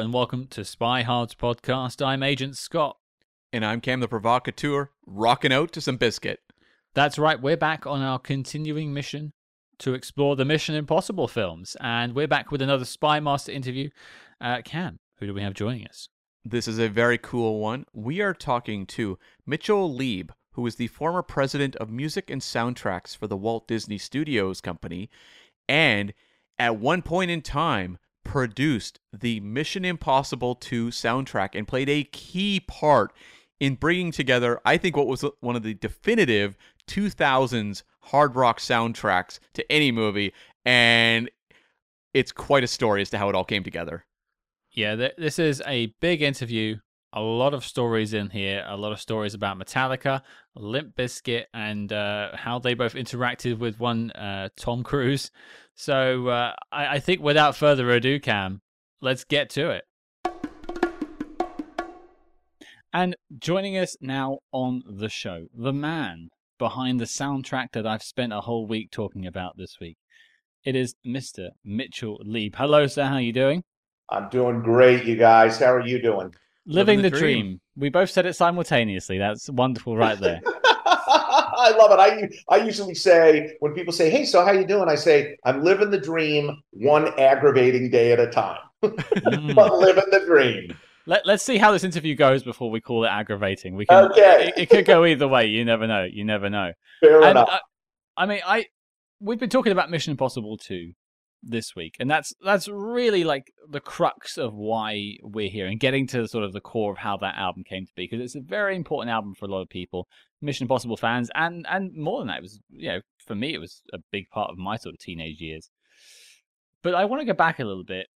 And welcome to SpyHards podcast. I'm Agent Scott. And I'm Cam the Provocateur, rocking out to some Bizkit. That's right, we're back on our continuing mission to explore the Mission Impossible films. And we're back with another SpyMaster interview. Uh, Cam, who do we have joining us? This is a very cool one. We are talking to Mitchell Leib, who is the former president of music and soundtracks for the Walt Disney Studios Company, and at one point in time produced the Mission Impossible 2 soundtrack and played a key part in bringing together, I think, what was one of the definitive 2000s hard rock soundtracks to any movie. And it's quite a story as to how it all came together. Yeah, th- this is a big interview. A lot of stories in here. A lot of stories about Metallica, Limp Bizkit, and uh, how they both interacted with one uh, Tom Cruise. So uh, I-, I think without further ado, Cam, let's get to it. And joining us now on the show, the man behind the soundtrack that I've spent a whole week talking about this week. It is Mr. Mitchell Leib. Hello, sir. How are you doing? I'm doing great, you guys. How are you doing? Living, Living the, the dream. dream. We both said it simultaneously. That's wonderful, right there. I love it. I I usually say when people say, "Hey, so how you doing?" I say, "I'm living the dream, one aggravating day at a time." mm. but living the dream. Let, let's see how this interview goes before we call it aggravating. We can, okay. it, it could go either way. You never know. You never know. Fair and, enough. Uh, I mean, I we've been talking about Mission Impossible 2 this week, and that's that's really like the crux of why we're here and getting to sort of the core of how that album came to be because it's a very important album for a lot of people, Mission Impossible fans, and and more than that, it was you know for me it was a big part of my sort of teenage years. But I want to go back a little bit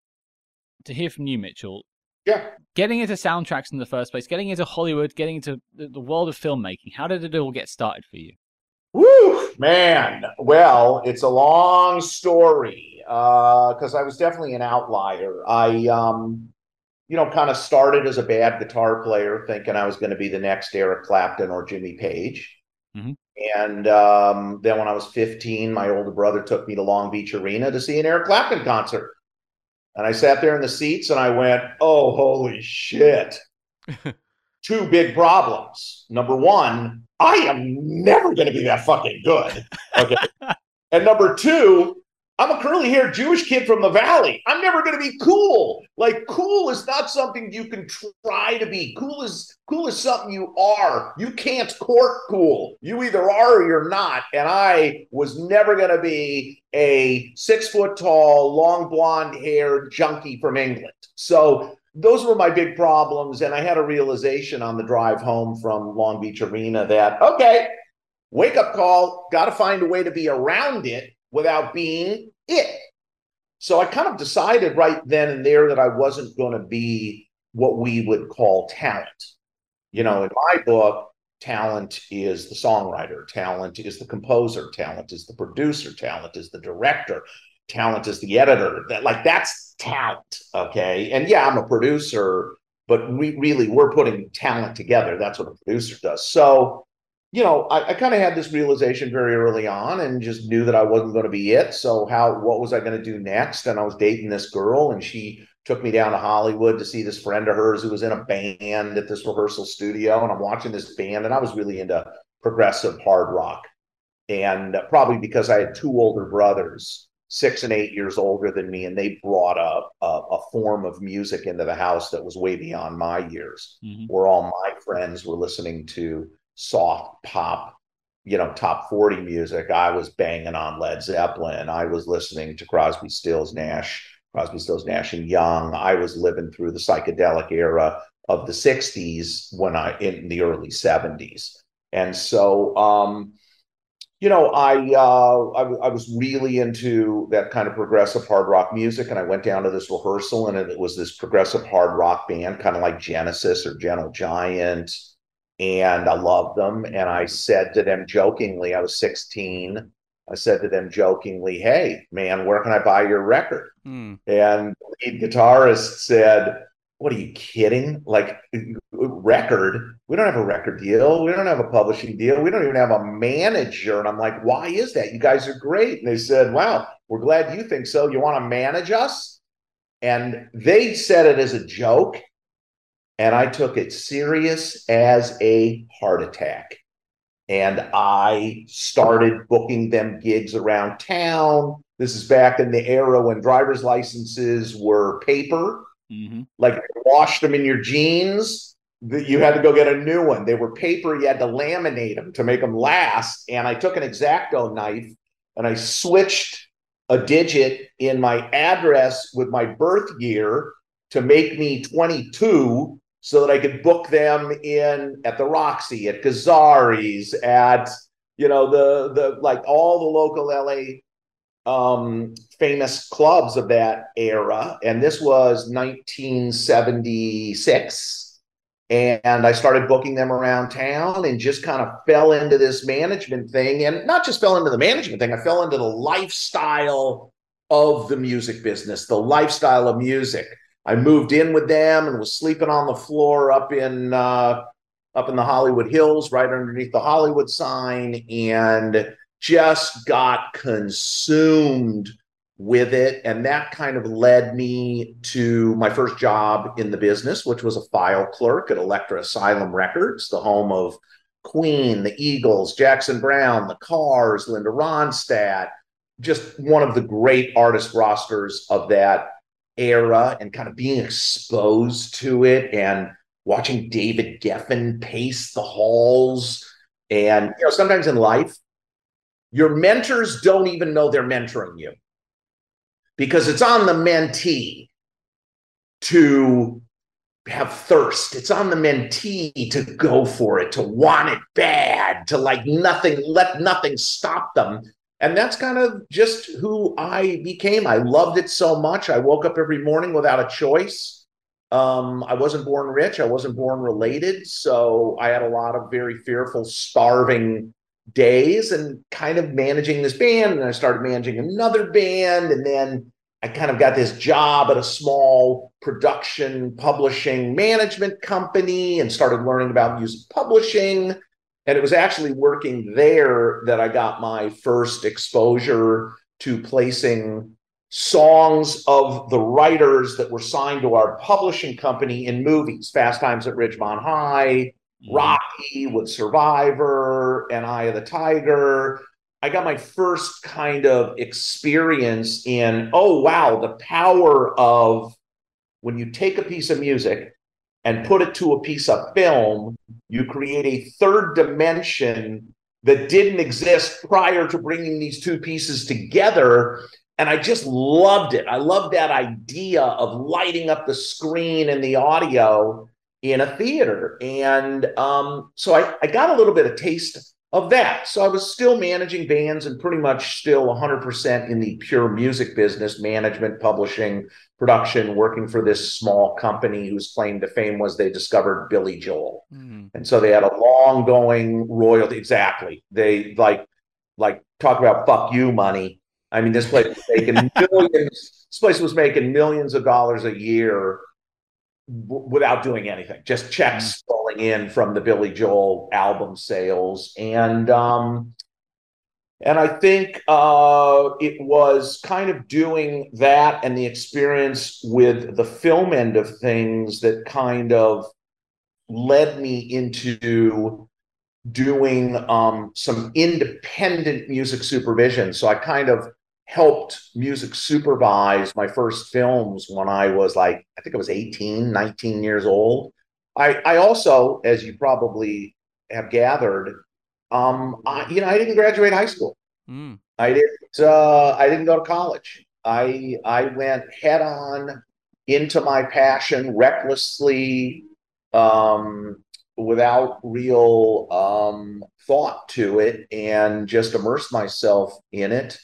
to hear from you, Mitchell. Yeah. Getting into soundtracks in the first place, getting into Hollywood, getting into the world of filmmaking. How did it all get started for you? Man. Well, it's a long story because uh, I was definitely an outlier. I, um, you know, kind of started as a bad guitar player, thinking I was going to be the next Eric Clapton or Jimmy Page. Mm-hmm. And um, then when I was 15, my older brother took me to Long Beach Arena to see an Eric Clapton concert. And I sat there in the seats and I went, oh, holy shit. Two big problems. Number one, I am never going to be that fucking good. Okay. and number two, I'm a curly haired Jewish kid from the valley. I'm never going to be cool. Like cool is not something you can try to be. Cool is cool is something you are. You can't court cool. You either are or you're not. And I was never going to be a six foot tall, long blonde haired junkie from England. So those were my big problems. And I had a realization on the drive home from Long Beach Arena that okay, wake up call. Got to find a way to be around it without being it. So I kind of decided right then and there that I wasn't going to be what we would call talent. You know, in my book, talent is the songwriter, talent is the composer, talent is the producer, talent is the director, talent is the editor. That like that's talent, okay? And yeah, I'm a producer, but we really we're putting talent together. That's what a producer does. So you know, I, I kind of had this realization very early on and just knew that I wasn't going to be it. So how what was I going to do next? And I was dating this girl and she took me down to Hollywood to see this friend of hers who was in a band at this rehearsal studio. And I'm watching this band and I was really into progressive hard rock. And probably because I had two older brothers, six and eight years older than me, and they brought up a, a, form of music into the house that was way beyond my years, mm-hmm. where all my friends were listening to soft pop, you know, top 40 music. I was banging on Led Zeppelin. I was listening to Crosby, Stills, Nash, Crosby, Stills, Nash and Young. I was living through the psychedelic era of the 60s when I in the early 70s. And so um, you know, I, uh, I, I was really into that kind of progressive hard rock music, and I went down to this rehearsal, and it was this progressive hard rock band, kind of like Genesis or Gentle Giant, and I loved them. And I said to them jokingly, I was 16. I said to them jokingly, Hey, man, where can I buy your record? Hmm. And the lead guitarist said, What are you kidding? Like, record? We don't have a record deal. We don't have a publishing deal. We don't even have a manager. And I'm like, Why is that? You guys are great. And they said, Wow, we're glad you think so. You want to manage us? And they said it as a joke, and I took it serious as a heart attack. And I started booking them gigs around town. This is back in the era when driver's licenses were paper, Mm-hmm. like wash them in your jeans. that You had to go get a new one. They were paper. You had to laminate them to make them last. And I took an exacto knife and I switched a digit in my address with my birth year to make me 22 so that I could book them in at the Roxy, at Gazzari's, at you know the the like all the local LA um famous clubs of that era and this was 1976 and I started booking them around town and just kind of fell into this management thing and not just fell into the management thing I fell into the lifestyle of the music business the lifestyle of music. I moved in with them and was sleeping on the floor up in uh up in the Hollywood Hills right underneath the Hollywood sign and just got consumed with it. And that kind of led me to my first job in the business, which was a file clerk at Elektra Asylum Records, the home of Queen, the Eagles, Jackson Browne, the Cars, Linda Ronstadt, just one of the great artist rosters of that era and kind of being exposed to it and watching David Geffen pace the halls. And you know, sometimes in life, your mentors don't even know they're mentoring you because it's on the mentee to have thirst. It's on the mentee to go for it, to want it bad, to like nothing, let nothing stop them. And that's kind of just who I became. I loved it so much. I woke up every morning without a choice. Um, I wasn't born rich. I wasn't born related. So I had a lot of very fearful, starving days and kind of managing this band. And I started managing another band. And then I kind of got this job at a small production publishing management company and started learning about music publishing. And it was actually working there that I got my first exposure to placing songs of the writers that were signed to our publishing company in movies Fast Times at Ridgemont High, Mm-hmm. Rocky with Survivor, and Eye of the Tiger. I got my first kind of experience in, oh, wow, the power of when you take a piece of music and put it to a piece of film, you create a third dimension that didn't exist prior to bringing these two pieces together. And I just loved it. I loved that idea of lighting up the screen and the audio in a theater. And um, so I, I got a little bit of taste of that. So I was still managing bands and pretty much still 100% in the pure music business, management, publishing, production, working for this small company whose claim to fame was they discovered Billy Joel. Mm. And so they had a long going royalty. Exactly. They like, like talk about fuck you money. I mean, this place was making millions. This place was making millions of dollars a year w- without doing anything, just checks rolling in from the Billy Joel album sales. And um, and I think uh, it was kind of doing that and the experience with the film end of things that kind of led me into doing um, some independent music supervision. So I kind of helped music supervise my first films when I was like, I think I was 18, 19 years old. I, I also, as you probably have gathered, um, I, you know, I didn't graduate high school. Mm. I didn't. Uh, I didn't go to college. I I went head on into my passion recklessly, um, without real um, thought to it, and just immersed myself in it.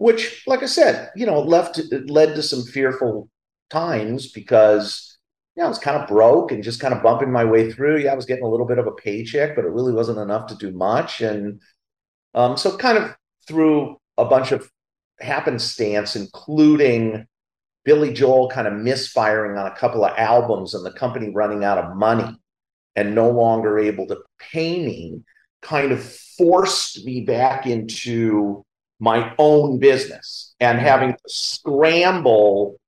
Which, like I said, you know, left led to some fearful times because you know, I was kind of broke and just kind of bumping my way through. Yeah, I was getting a little bit of a paycheck, but it really wasn't enough to do much. And um, so, kind of through a bunch of happenstance, including Billy Joel kind of misfiring on a couple of albums and the company running out of money and no longer able to pay me, kind of forced me back into my own business and having to scramble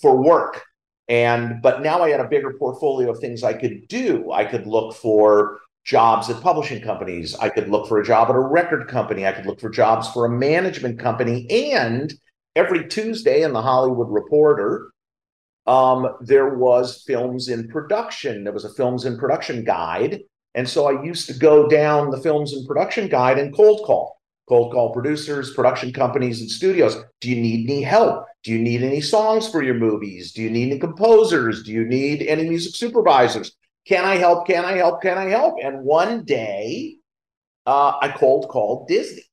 for work. And but now I had a bigger portfolio of things I could do. I could look for jobs at publishing companies. I could look for a job at a record company. I could look for jobs for a management company. And every Tuesday in the Hollywood Reporter, um, there was films in production. There was a films in production guide. And so I used to go down the films in production guide and cold call, cold call producers, production companies, and studios. Do you need any help? Do you need any songs for your movies? Do you need any composers? Do you need any music supervisors? Can I help? Can I help? Can I help? And one day, uh, I cold called Disney.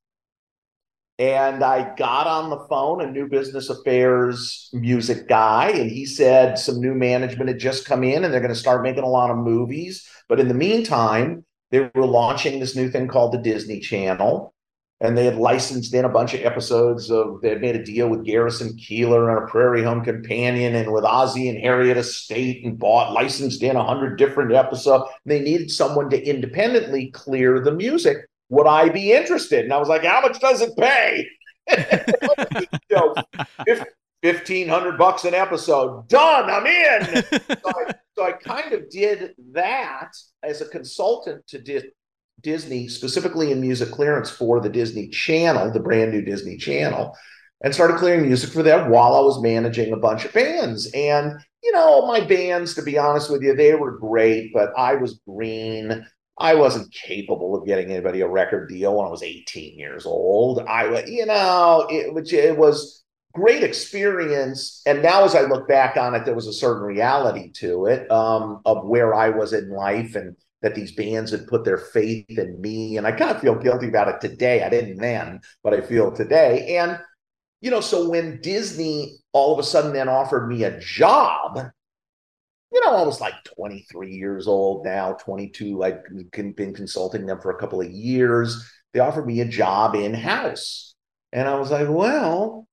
And I got on the phone a new business affairs music guy, and he said some new management had just come in and they're going to start making a lot of movies. But in the meantime, they were launching this new thing called the Disney Channel and they had licensed in a bunch of episodes of they had made a deal with Garrison Keillor and a Prairie Home Companion and with Ozzie and Harriet Estate and bought licensed in a hundred different episodes. They needed someone to independently clear the music. Would I be interested? And I was like, how much does it pay? you know, fifteen hundred bucks an episode. Done. I'm in. so, I, so I kind of did that as a consultant to Disney, specifically in music clearance for the Disney Channel, the brand new Disney Channel, and started clearing music for them while I was managing a bunch of bands. And, you know, my bands, to be honest with you, they were great, but I was green. I wasn't capable of getting anybody a record deal when I was 18 years old. I, you know, it, it was great experience. And now, as I look back on it, there was a certain reality to it um, of where I was in life and that these bands had put their faith in me. And I kind of feel guilty about it today. I didn't then, but I feel today. And, you know, so when Disney all of a sudden then offered me a job, you know, I was like 23 years old now, 22. I'd been consulting them for a couple of years. They offered me a job in house. And I was like, well,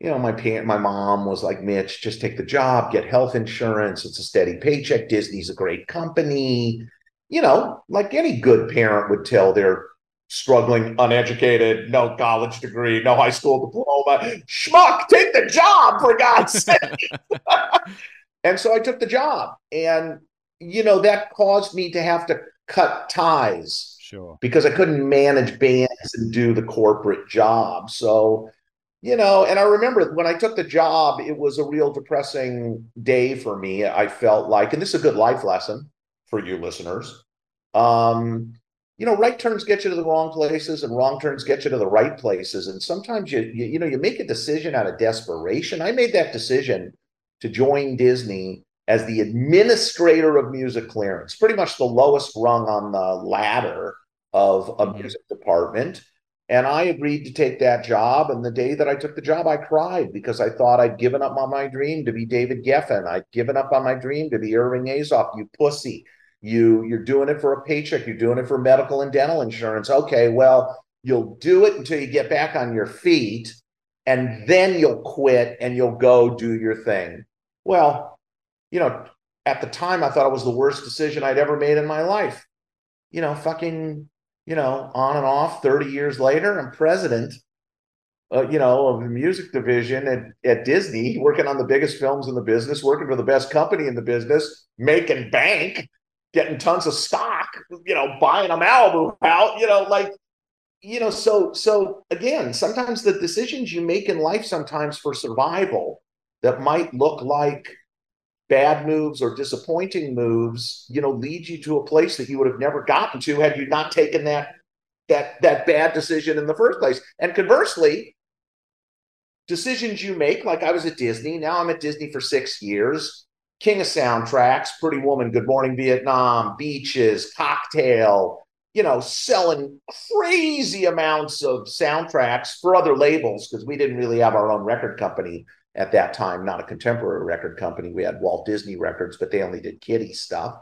you know, my parent, my mom was like, Mitch, just take the job, get health insurance. It's a steady paycheck. Disney's a great company. You know, like any good parent would tell their struggling, uneducated, no college degree, no high school diploma, schmuck, take the job for God's sake. and so I took the job. And, you know, that caused me to have to cut ties. Sure. Because I couldn't manage bands and do the corporate job. So, you know, and I remember when I took the job, it was a real depressing day for me. I felt like, and this is a good life lesson for you listeners. Um, you know, right turns get you to the wrong places, and wrong turns get you to the right places. And sometimes you, you, you know, you make a decision out of desperation. I made that decision to join Disney as the administrator of music clearance, pretty much the lowest rung on the ladder of a mm-hmm. music department and I agreed to take that job. And the day that I took the job, I cried because I thought I'd given up on my dream to be David Geffen. I'd given up on my dream to be Irving Azoff. You pussy. You you're doing it for a paycheck. You're doing it for medical and dental insurance. Okay, well, you'll do it until you get back on your feet, and then you'll quit and you'll go do your thing. Well, you know, at the time I thought it was the worst decision I'd ever made in my life. You know, fucking you know, on and off 30 years later, I'm president, uh, you know, of the music division at, at Disney, working on the biggest films in the business, working for the best company in the business, making bank, getting tons of stock, you know, buying Malibu out, you know, like, you know, so, so again, sometimes the decisions you make in life sometimes for survival that might look like bad moves or disappointing moves, you know, lead you to a place that you would have never gotten to had you not taken that that that bad decision in the first place. And conversely, decisions you make, like I was at Disney, now I'm at Disney for six years, king of soundtracks, Pretty Woman, Good Morning Vietnam, Beaches, Cocktail, you know, selling crazy amounts of soundtracks for other labels because we didn't really have our own record company at that time, not a contemporary record company. We had Walt Disney Records, but they only did kiddie stuff.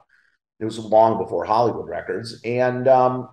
It was long before Hollywood Records. And, um,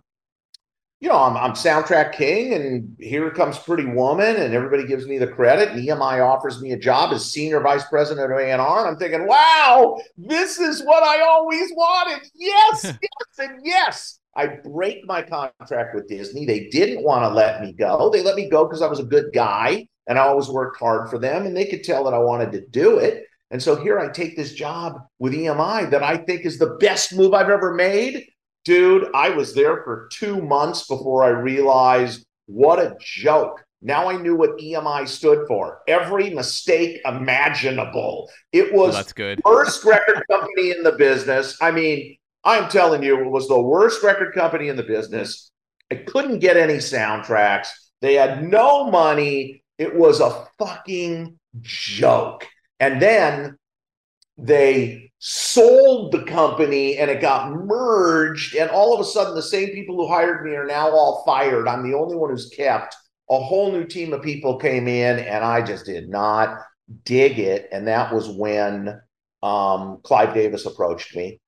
you know, I'm, I'm soundtrack king, and here comes Pretty Woman, and everybody gives me the credit. And EMI offers me a job as senior vice president of A&R, and I'm thinking, wow, this is what I always wanted. Yes, yes, and yes. I break my contract with Disney. They didn't want to let me go. They let me go because I was a good guy and I always worked hard for them, and they could tell that I wanted to do it. And so here I take this job with EMI that I think is the best move I've ever made. Dude, I was there for two months before I realized what a joke. Now I knew what EMI stood for. Every mistake imaginable. It was Oh, that's good. worst record company in the business. I mean, I'm telling you, it was the worst record company in the business. I couldn't get any soundtracks. They had no money. It was a fucking joke. And then they sold the company and it got merged. And all of a sudden, the same people who hired me are now all fired. I'm the only one who's kept. A whole new team of people came in, and I just did not dig it. And that was when um, Clive Davis approached me.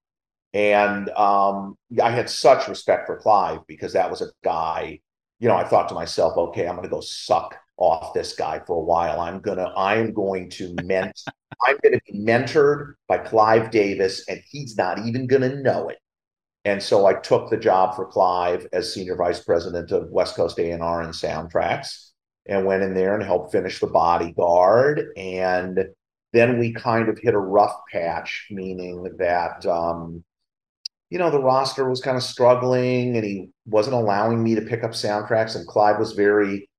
And um, I had such respect for Clive because that was a guy, you know, I thought to myself, okay, I'm going to go suck off this guy for a while. I'm going to, I'm going to ment, I'm going to be mentored by Clive Davis and he's not even going to know it. And so I took the job for Clive as senior vice president of West Coast A&R and soundtracks and went in there and helped finish the bodyguard. And then we kind of hit a rough patch, meaning that, um, you know, the roster was kind of struggling and he wasn't allowing me to pick up soundtracks. And Clive was very,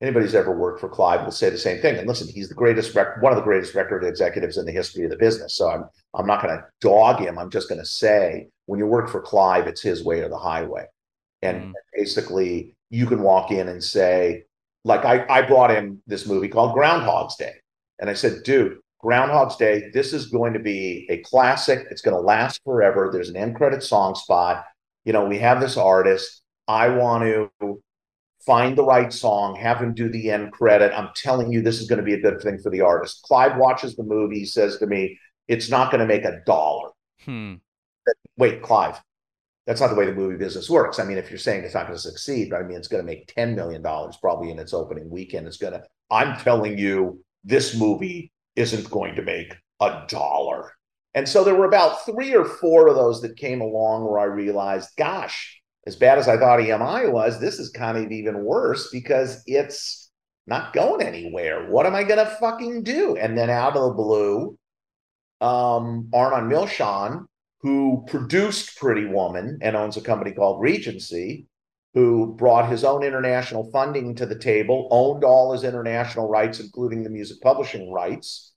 anybody who's ever worked for Clive will say the same thing. And listen, he's the greatest, rec- one of the greatest record executives in the history of the business. So I'm, I'm not going to dog him. I'm just going to say, when you work for Clive, it's his way or the highway. And Mm. basically, you can walk in and say, like, I, I brought him this movie called Groundhog's Day. And I said, dude, Groundhog's Day, this is going to be a classic. It's going to last forever. There's an end credit song spot. You know, we have this artist. I want to find the right song, have him do the end credit. I'm telling you, this is going to be a good thing for the artist. Clive watches the movie, he says to me, it's not going to make a dollar. Hmm. Wait, Clive, that's not the way the movie business works. I mean, if you're saying it's not going to succeed, I mean, it's going to make $10 million probably in its opening weekend. It's going to, I'm telling you, this movie isn't going to make a dollar. And so there were about three or four of those that came along where I realized, gosh, as bad as I thought EMI was, this is kind of even worse because it's not going anywhere. What am I going to fucking do? And then out of the blue, um, Arnon Milchan, who produced Pretty Woman and owns a company called Regency, who brought his own international funding to the table, owned all his international rights, including the music publishing rights,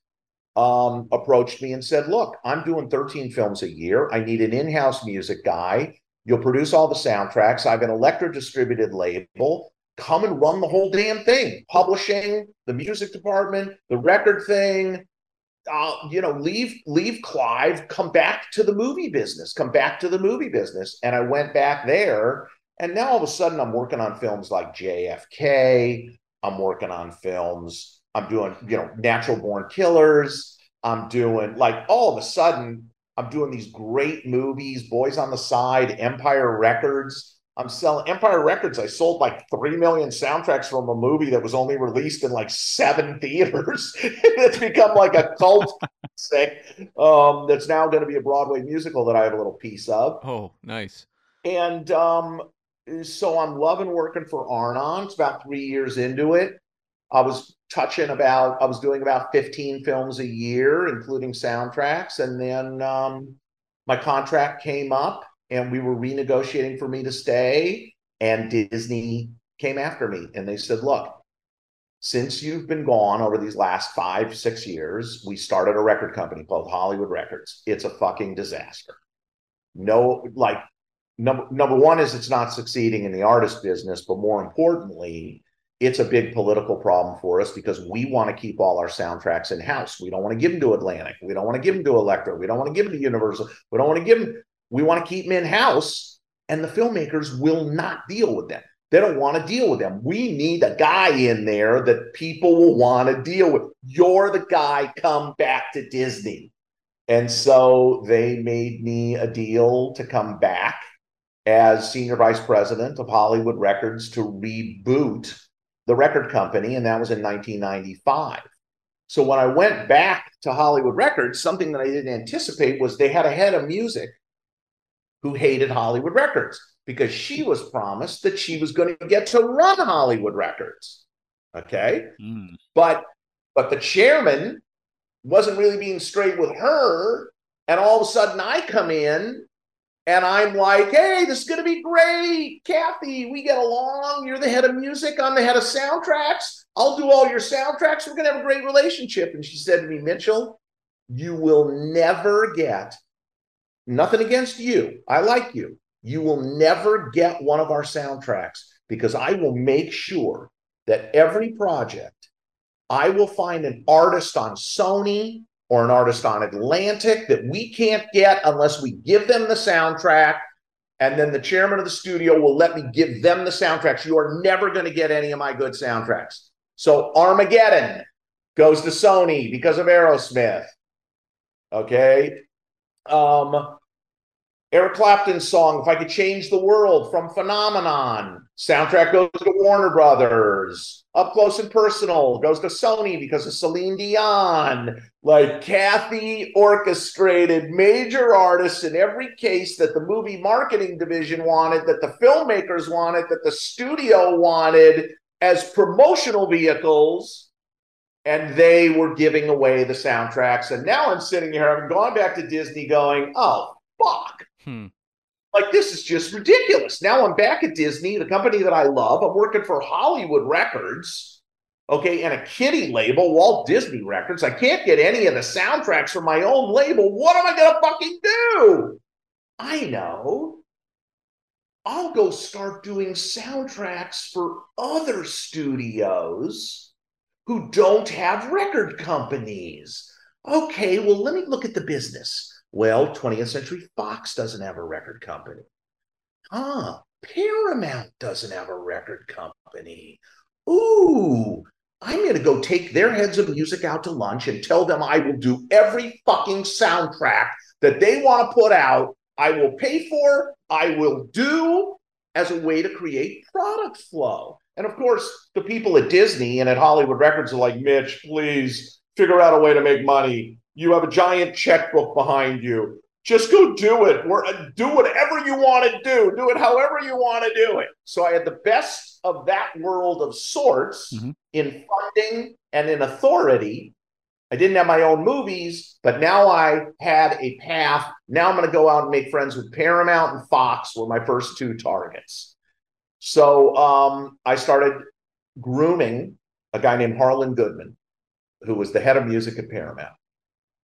um, approached me and said, Look, I'm doing 13 films a year. I need an in house music guy. You'll produce all the soundtracks. I have an Elektra distributed label. Come and run the whole damn thing publishing, the music department, the record thing, uh, you know, leave leave Clive, come back to the movie business, come back to the movie business. And I went back there, and now all of a sudden I'm working on films like JFK. I'm working on films. I'm doing, you know, Natural Born Killers. I'm doing like all of a sudden I'm doing these great movies, Boys on the Side, Empire Records. I'm selling Empire Records. I sold like 3 million soundtracks from a movie that was only released in like seven theaters. it's become like a cult sick um, that's now going to be a Broadway musical that I have a little piece of. Oh, nice. And um, so I'm loving working for Arnon. It's about three years into it. I was touching about, I was doing about 15 films a year, including soundtracks. And then um, my contract came up and we were renegotiating for me to stay. And Disney came after me and they said, look, since you've been gone over these last five, six years, we started a record company called Hollywood Records. It's a fucking disaster. No, like, number number one is it's not succeeding in the artist business, but more importantly, it's a big political problem for us because we want to keep all our soundtracks in house. We don't want to give them to Atlantic. We don't want to give them to Elektra. We don't want to give them to Universal. We don't want to give them. We want to keep them in house, and the filmmakers will not deal with them. They don't want to deal with them. We need a guy in there that people will want to deal with. You're the guy. Come back to Disney. And so they made me a deal to come back as senior vice president of Hollywood Records to reboot the record company, and that was in 1995. So when I went back to Hollywood Records, something that I didn't anticipate was they had a head of music who hated Hollywood Records because she was promised that she was going to get to run Hollywood Records. Okay. Mm. But but the chairman wasn't really being straight with her. And all of a sudden I come in and I'm like, hey, this is going to be great. Kathy, we get along. You're the head of music. I'm the head of soundtracks. I'll do all your soundtracks. We're going to have a great relationship. And she said to me, Mitchell, you will never get nothing against you. I like you. You will never get one of our soundtracks because I will make sure that every project, I will find an artist on Sony or an artist on Atlantic that we can't get unless we give them the soundtrack. And then the chairman of the studio will let me give them the soundtracks. You are never going to get any of my good soundtracks. So Armageddon goes to Sony because of Aerosmith. Okay. Um, Eric Clapton's song, If I Could Change the World from Phenomenon. Soundtrack goes to Warner Brothers. Up Close and Personal goes to Sony because of Celine Dion. Like Kathy orchestrated major artists in every case that the movie marketing division wanted, that the filmmakers wanted, that the studio wanted as promotional vehicles. And they were giving away the soundtracks. And now I'm sitting here, I'm going back to Disney going, oh, fuck. Hmm. Like, this is just ridiculous. Now I'm back at Disney, the company that I love. I'm working for Hollywood Records, okay, and a kiddie label, Walt Disney Records. I can't get any of the soundtracks from my own label. What am I to fucking do? I know. I'll go start doing soundtracks for other studios who don't have record companies. Okay, well, let me look at the business. Well, 20th Century Fox doesn't have a record company. Huh, Paramount doesn't have a record company. Ooh, I'm going to go take their heads of music out to lunch and tell them I will do every fucking soundtrack that they want to put out. I will pay for, I will do as a way to create product flow. And of course, the people at Disney and at Hollywood Records are like, Mitch, please figure out a way to make money. You have a giant checkbook behind you. Just go do it. We're, do whatever you want to do. Do it however you want to do it. So I had the best of that world of sorts Mhm. in funding and in authority. I didn't have my own movies, but now I had a path. Now I'm going to go out and make friends with Paramount and Fox were my first two targets. So um, I started grooming a guy named Harlan Goodman, who was the head of music at Paramount.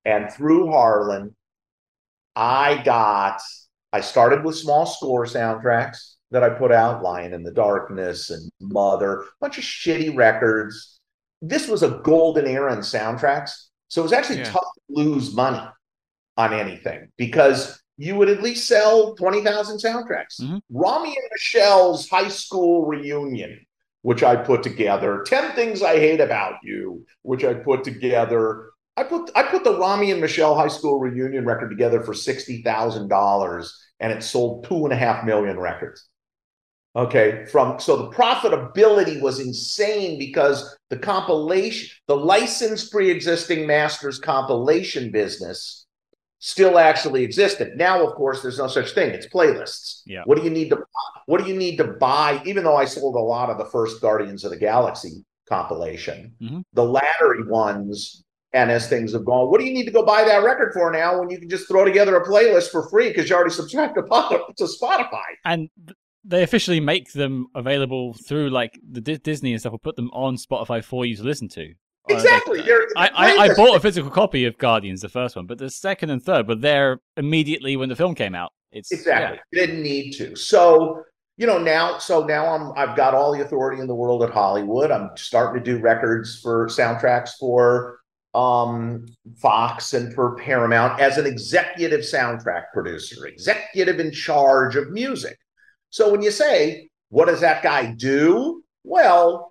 And through Harlan, I got, I started with small score soundtracks that I put out, Lion in the Darkness and Mother, a bunch of shitty records. This was a golden era in soundtracks. So it was actually Yeah. tough to lose money on anything because you would at least sell 20,000 soundtracks. Mhm. Romy and Michele's high school reunion, which I put together, 10 Things I Hate About You, which I put together. I put I put the Romy and Michele high school reunion record together for sixty thousand dollars, and it sold two and a half million records. Okay, from so the profitability was insane because the compilation, the licensed pre-existing masters compilation business still actually existed. Now, of course, there's no such thing. It's playlists. Yeah. What do you need to what do you need to buy? Even though I sold a lot of the first Guardians of the Galaxy compilation, Mhm. the latter ones, and as things have gone, what do you need to go buy that record for now when you can just throw together a playlist for free because you already subscribed to, to Spotify? and they officially make them available through like the Di- Disney and stuff. Will put them on Spotify for you to listen to. Uh, like, Exactly. They're- I, I, I bought a physical copy of Guardians, the first one, but the second and third were there immediately when the film came out. It's Exactly. Didn't need to. So, you know, now so now I'm I've got all the authority in the world at Hollywood. I'm starting to do records for soundtracks for um Fox and for Paramount as an executive soundtrack producer, executive in charge of music. So when you say, what does that guy do? Well,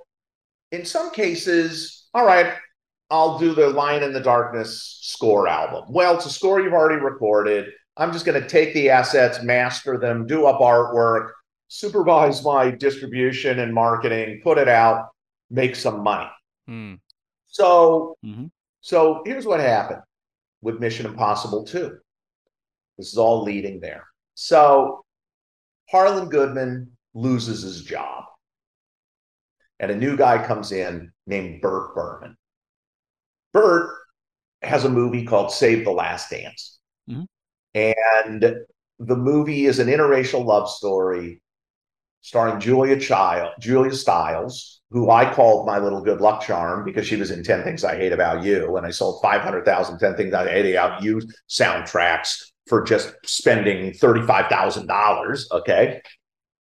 in some cases, all right, I'll do the Lion in the Darkness score album. Well, it's a score you've already recorded. I'm just going to take the assets, master them, do up artwork, supervise my distribution and marketing, put it out, make some money. Hmm. So, Mhm. So here's what happened with Mission Impossible 2. This is all leading there. So Harlan Goodman loses his job. And a new guy comes in named Burt Berman. Burt has a movie called Save the Last Dance. Mm-hmm. And the movie is an interracial love story starring Julia Child, Julia Stiles, who I called my little good luck charm because she was in 10 Things I Hate About You. And I sold 500,000 10 Things I Hate About You soundtracks for just spending $35,000. Okay.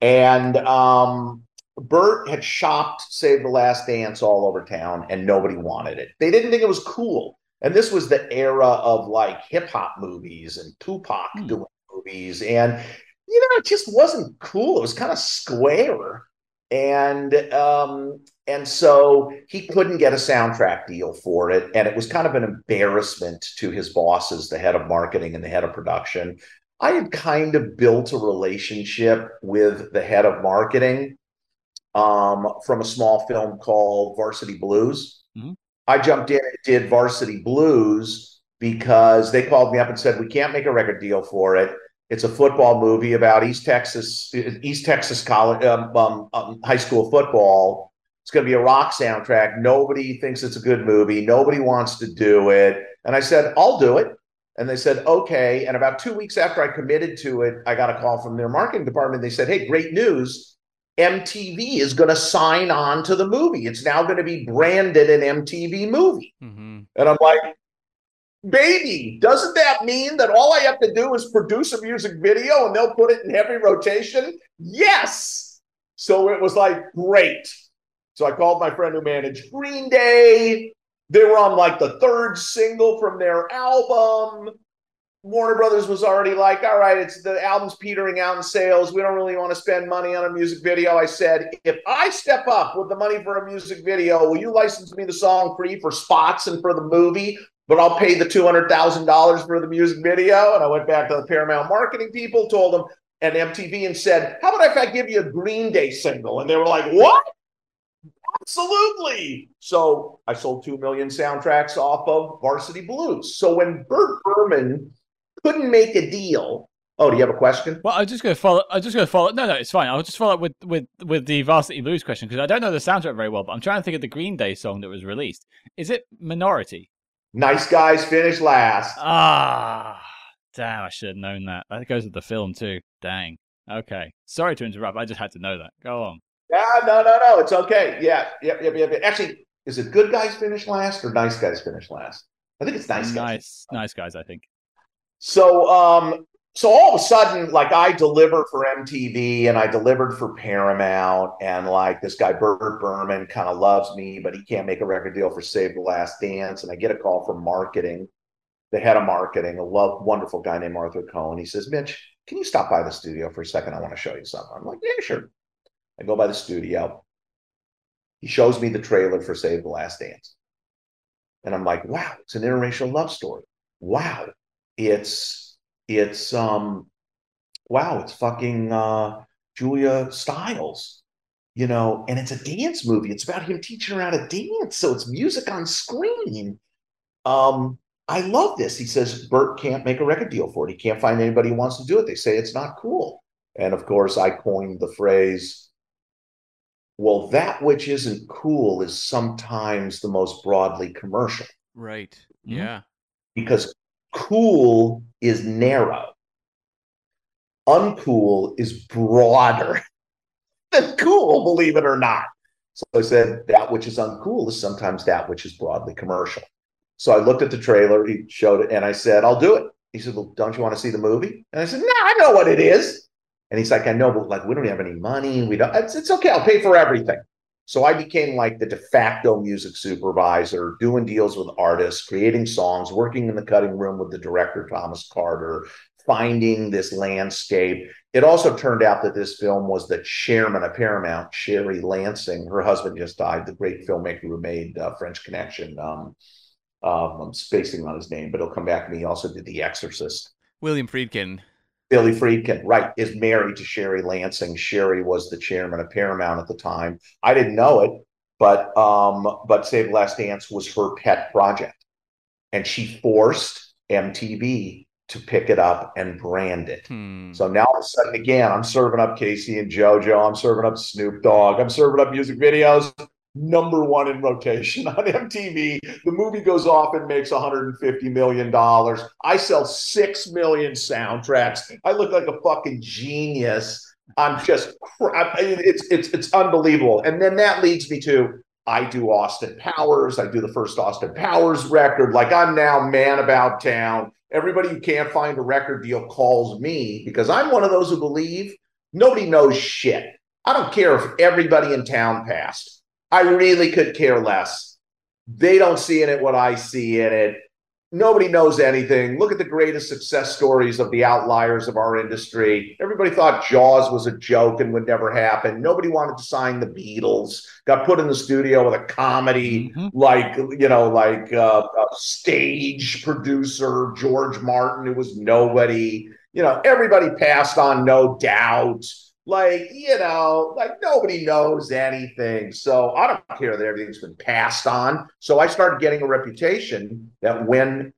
And um, Burt had shopped Save the Last Dance all over town and nobody wanted it. They didn't think it was cool. And this was the era of like hip hop movies and Tupac hmm. doing movies. And, you know, it just wasn't cool. It was kind of square. And um, and so he couldn't get a soundtrack deal for it. And it was kind of an embarrassment to his bosses, the head of marketing and the head of production. I had kind of built a relationship with the head of marketing um, from a small film called Varsity Blues. Mm-hmm. I jumped in and did Varsity Blues because they called me up and said, We can't make a record deal for it. It's a football movie about East Texas, East Texas college, um, um, um, high school football. It's going to be a rock soundtrack. Nobody thinks it's a good movie. Nobody wants to do it. And I said, I'll do it. And they said, okay. And about two weeks after I committed to it, I got a call from their marketing department. They said, hey, great news. MTV is going to sign on to the movie. It's now going to be branded an MTV movie. Mm-hmm. And I'm like, baby, doesn't that mean that all I have to do is produce a music video and they'll put it in heavy rotation? Yes. So it was like, great. So I called my friend who managed Green Day. They were on like the third single from their album. Warner Brothers was already like, all right, it's the album's petering out in sales. We don't really want to spend money on a music video. I said, if I step up with the money for a music video, will you license me the song free for spots and for the movie? But I'll pay the $200,000 for the music video. And I went back to the Paramount marketing people, told them, and MTV, and said, how about if I give you a Green Day single? And they were like, what? Absolutely. So I sold 2 million soundtracks off of Varsity Blues. So when Burt Berman couldn't make a deal. Oh, do you have a question? Well, I was just going to follow. I was just going to follow. No, no, it's fine. I'll just follow up with with with the Varsity Blues question because I don't know the soundtrack very well, but I'm trying to think of the Green Day song that was released. Is it Minority? Nice guys finish last. Ah, damn! I should have known that. That goes with the film too. Dang. Okay. Sorry to interrupt. I just had to know that. Go on. Yeah, no, no, no. It's okay. Yeah, yep, yep, yep. Actually, is it good guys finish last or nice guys finish last? I think it's nice guys. Nice, nice guys. I think. So, um, so all of a sudden, like I delivered for MTV and I delivered for Paramount, and like this guy Burt Berman kind of loves me, but he can't make a record deal for Save the Last Dance. And I get a call from marketing, the head of marketing, a love, wonderful guy named Arthur Cohen. He says, "Mitch, can you stop by the studio for a second? I want to show you something." I'm like, "Yeah, sure." I go by the studio. He shows me the trailer for Save the Last Dance, and I'm like, "Wow, it's an interracial love story." Wow, it's it's um wow, it's fucking uh Julia Stiles, you know, and it's a dance movie. It's about him teaching her how to dance. So it's music on screen. Um, I love this. He says Burt can't make a record deal for it. He can't find anybody who wants to do it. They say it's not cool. And of course, I coined the phrase, well, that which isn't cool is sometimes the most broadly commercial. Right. Yeah. Because cool is narrow. Uncool is broader than cool, believe it or not. So I said, that which is uncool is sometimes that which is broadly commercial. So I looked at the trailer, he showed it, and I said, I'll do it. He said, Well, don't you want to see the movie? And I said, No, I know what it is. And he's like, I know, but like we don't have any money. We don't, it's, it's okay, I'll pay for everything. So I became like the de facto music supervisor, doing deals with artists, creating songs, working in the cutting room with the director, Thomas Carter, finding this landscape. It also turned out that this film was the chairman of Paramount, Sherry Lansing. Her husband just died, the great filmmaker who made uh, French Connection. Um, um, I'm spacing on his name, but he'll come back to me. He also did The Exorcist. William Friedkin. Billy Friedkin, right, is married to Sherry Lansing. Sherry was the chairman of Paramount at the time. I didn't know it, but um, but Save Last Dance was her pet project, and she forced MTV to pick it up and brand it. Hmm. So now all of a sudden, again, I'm serving up K-Ci and JoJo. I'm serving up Snoop Dogg. I'm serving up music videos. Number one in rotation on MTV. The movie goes off and makes 150 million dollars. I sell six million soundtracks. I look like a fucking genius. I'm just it's it's it's unbelievable. And then that leads me to I do Austin Powers. I do the first Austin Powers record. Like I'm now man about town. Everybody who can't find a record deal calls me because I'm one of those who believe nobody knows shit. I don't care if everybody in town passed. I really could care less. They don't see in it what I see in it. Nobody knows anything. Look at the greatest success stories of the outliers of our industry. Everybody thought Jaws was a joke and would never happen. Nobody wanted to sign the Beatles. Got put in the studio with a comedy Mhm. like you know, like uh, a stage producer George Martin, who was nobody. You know, everybody passed on No Doubt. Like you know, like nobody knows anything. So I don't care that everything's been passed on. So I started getting a reputation that when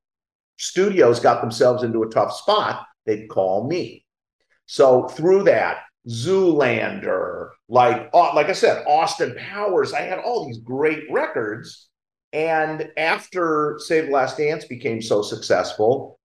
studios got themselves into a tough spot, they'd call me. So through that, Zoolander, like uh, like I said, Austin Powers, I had all these great records. And after Save the Last Dance became so successful,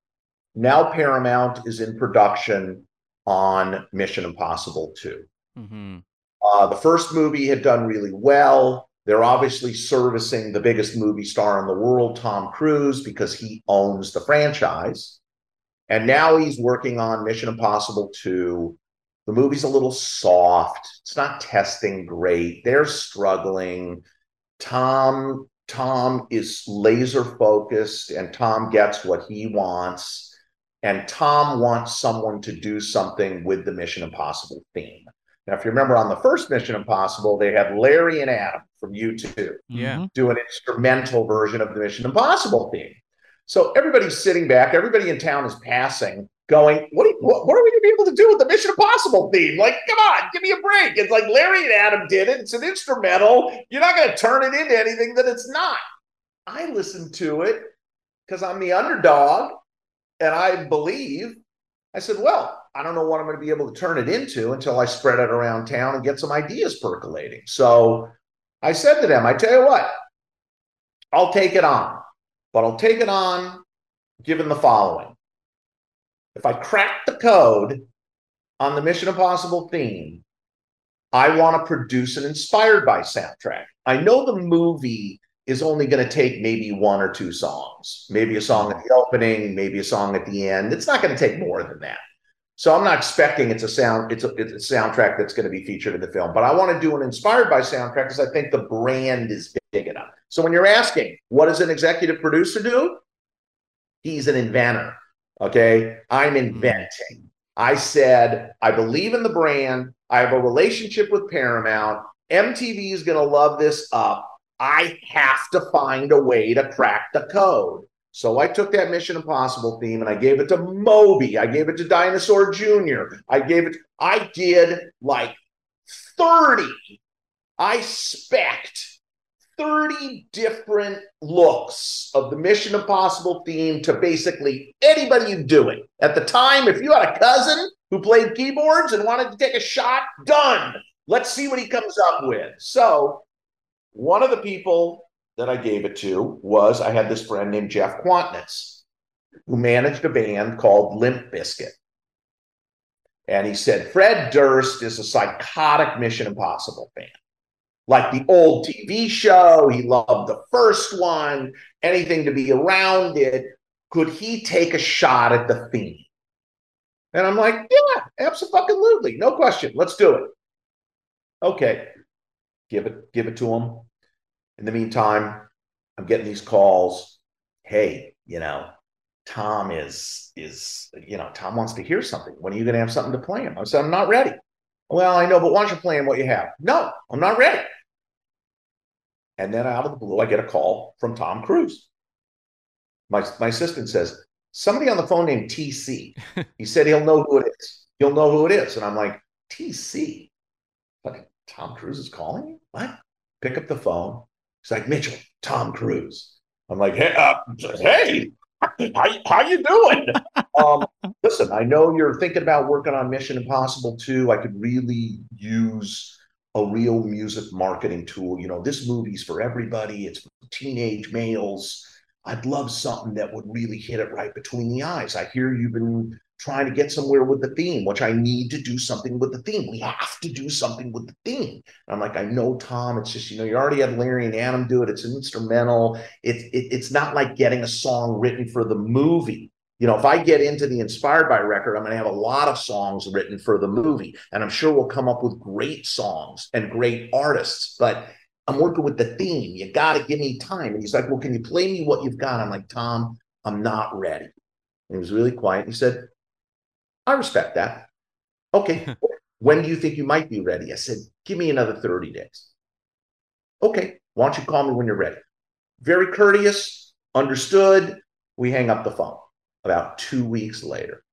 now Paramount is in production on Mission Impossible 2. Mhm. Uh, the first movie had done really well. They're obviously servicing the biggest movie star in the world, Tom Cruise, because he owns the franchise. And now he's working on Mission Impossible 2. The movie's a little soft. It's not testing great. They're struggling. Tom Tom is laser focused and Tom gets what he wants. And Tom wants someone to do something with the Mission Impossible theme. Now, if you remember on the first Mission Impossible, they had Larry and Adam from U2 Yeah. Mhm. do an instrumental version of the Mission Impossible theme. So everybody's sitting back, everybody in town is passing, going, "What? Are you, what, what are we going to be able to do with the Mission Impossible theme? Like, come on, give me a break!" It's like Larry and Adam did it. It's an instrumental. You're not going to turn it into anything that it's not. I listened to it because I'm the underdog, and I believe. I said, "Well, I don't know what I'm going to be able to turn it into until I spread it around town and get some ideas percolating." So I said to them, I tell you what, I'll take it on, but I'll take it on given the following. If I crack the code on the Mission Impossible theme, I want to produce an inspired by soundtrack. I know the movie is only going to take maybe one or two songs, maybe a song at the opening, maybe a song at the end. It's not going to take more than that. So I'm not expecting it's a sound, it's a, it's a soundtrack that's going to be featured in the film, but I want to do an inspired by soundtrack because I think the brand is big enough. So when you're asking, what does an executive producer do? He's an inventor. Okay. I'm hmm. inventing. I said, I believe in the brand. I have a relationship with Paramount. MTV is going to love this up. I have to find a way to crack the code. So I took that Mission Impossible theme and I gave it to Moby. I gave it to Dinosaur Jr. I gave it, I did like 30. I specced 30 different looks of the Mission Impossible theme to basically anybody you do it. At the time, if you had a cousin who played keyboards and wanted to take a shot, done. Let's see what he comes up with. So one of the people that I gave it to was I had this friend named Jeff Kwatinetz who managed a band called Limp Bizkit. And he said, Fred Durst is a psychotic Mission Impossible fan. Like the old TV show, he loved the first one, anything to be around it. Could he take a shot at the theme? And I'm like, yeah, absolutely. No question. Let's do it. Okay. Give it, give it to him. In the meantime, I'm getting these calls. Hey, you know, Tom is is you know Tom wants to hear something. When are you going to have something to play him? I said I'm not ready. Well, I know, but why don't you play him what you have? No, I'm not ready. And then out of the blue, I get a call from Tom Cruise. My my assistant says somebody on the phone named TC. He said he'll know who it is. He'll know who it is. And I'm like TC. Like Tom Cruise is calling you? What? Pick up the phone. He's like, Mitchell, Tom Cruise. I'm like, hey, uh, hey, how, how you doing? um, listen, I know you're thinking about working on Mission Impossible 2. I could really use a real music marketing tool. You know, this movie's for everybody. It's for teenage males. I'd love something that would really hit it right between the eyes. I hear you've been trying to get somewhere with the theme, which I need to do something with the theme. We have to do something with the theme. And I'm like, I know, Tom. It's just you know, you already had Larry and Adam do it. It's an instrumental. It's it, it's not like getting a song written for the movie. You know, if I get into the inspired by record, I'm going to have a lot of songs written for the movie, and I'm sure we'll come up with great songs and great artists. But I'm working with the theme. You got to give me time. And he's like, Well, can you play me what you've got? I'm like, Tom, I'm not ready. And he was really quiet. He said, I respect that. Okay. when do you think you might be ready? I said, give me another 30 days. Okay. Why don't you call me when you're ready? Very courteous, understood. We hang up the phone. About two weeks later,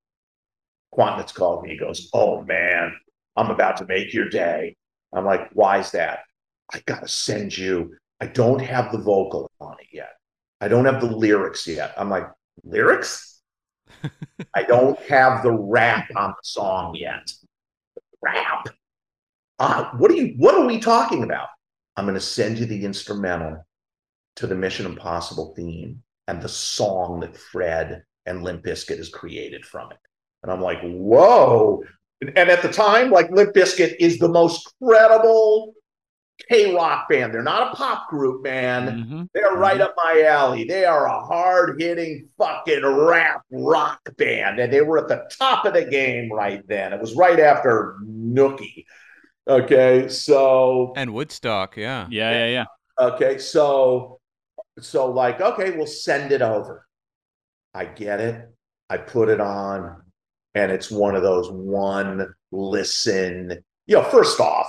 Kwatinetz called me. He goes, Oh man, I'm about to make your day. I'm like, Why is that? I got to send you. I don't have the vocal on it yet. I don't have the lyrics yet. I'm like, Lyrics? I don't have the rap on the song yet. Rap. Uh, what are you what are we talking about? I'm gonna send you the instrumental to the Mission Impossible theme and the song that Fred and Limp Bizkit has created from it. And I'm like, whoa. And at the time, like Limp Bizkit is the most credible KROQ band. They're not a pop group, man. Mm-hmm. They're right mm-hmm. up my alley. They are a hard hitting fucking rap rock band. And they were at the top of the game right then. It was right after Nookie. Okay. So. And Woodstock. Yeah. Yeah. Yeah. Yeah. Okay. So, so like, okay, we'll send it over. I get it. I put it on. And it's one of those one listen. You know, first off,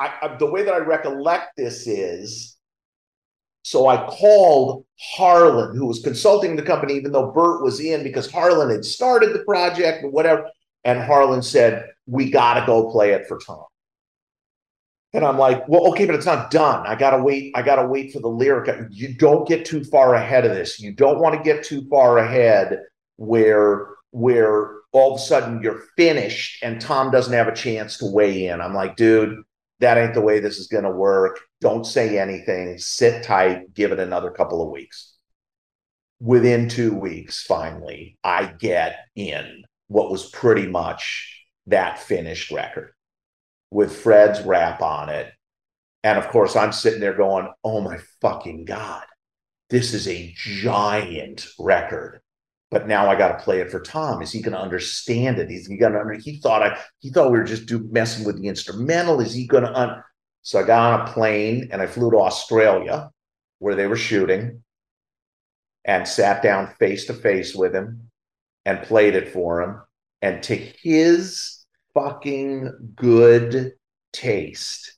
I, I, the way that I recollect this is so I called Harlan, who was consulting the company, even though Bert was in, because Harlan had started the project and whatever. And Harlan said, We got to go play it for Tom. And I'm like, well, okay, but it's not done. I gotta wait. I gotta wait for the lyric. You don't get too far ahead of this. You don't want to get too far ahead where where all of a sudden you're finished and Tom doesn't have a chance to weigh in. I'm like, dude, that ain't the way this is going to work. Don't say anything. Sit tight. Give it another couple of weeks. Within two weeks, finally, I get in what was pretty much that finished record with Fred's rap on it. And of course, I'm sitting there going, oh my fucking God, this is a giant record but now I got to play it for Tom. Is he going to understand it? he going to? He thought I. He thought we were just do, messing with the instrumental. Is he going to? Un- so I got on a plane and I flew to Australia, where they were shooting, and sat down face to face with him, and played it for him. And to his fucking good taste,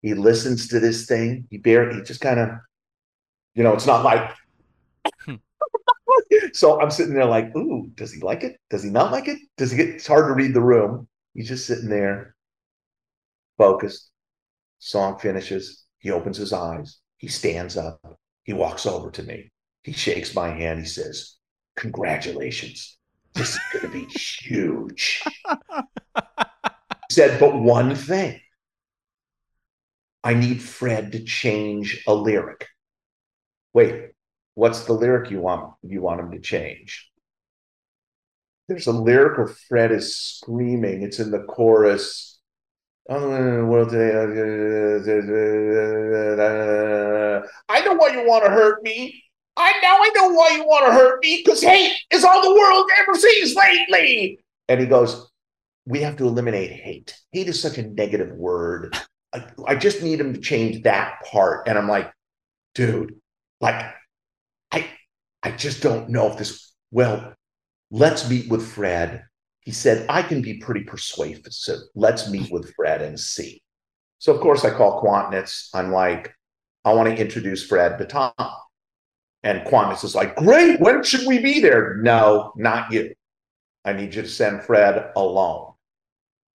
he listens to this thing. He barely. He just kind of, you know, it's not like so I'm sitting there like, ooh, does he like it? Does he not like it? Does he get it's hard to read the room? He's just sitting there, focused. Song finishes. He opens his eyes. He stands up. He walks over to me. He shakes my hand. He says, Congratulations. This is going to be huge. he said, But one thing I need Fred to change a lyric. Wait, What's the lyric you want you want him to change? There's a lyric where Fred is screaming. It's in the chorus. I know why you want to hurt me. I now I know why you want to hurt me because hate is all the world ever sees lately. And he goes, "We have to eliminate hate. Hate is such a negative word. I, I just need him to change that part." And I'm like, "Dude, like I just don't know if this, well, let's meet with Fred. He said, I can be pretty persuasive. Let's meet with Fred and see. So, of course, I call Kwatinetz. I'm like, I want to introduce Fred to Tom. And Kwatinetz is like, great. When should we be there? No, not you. I need you to send Fred alone.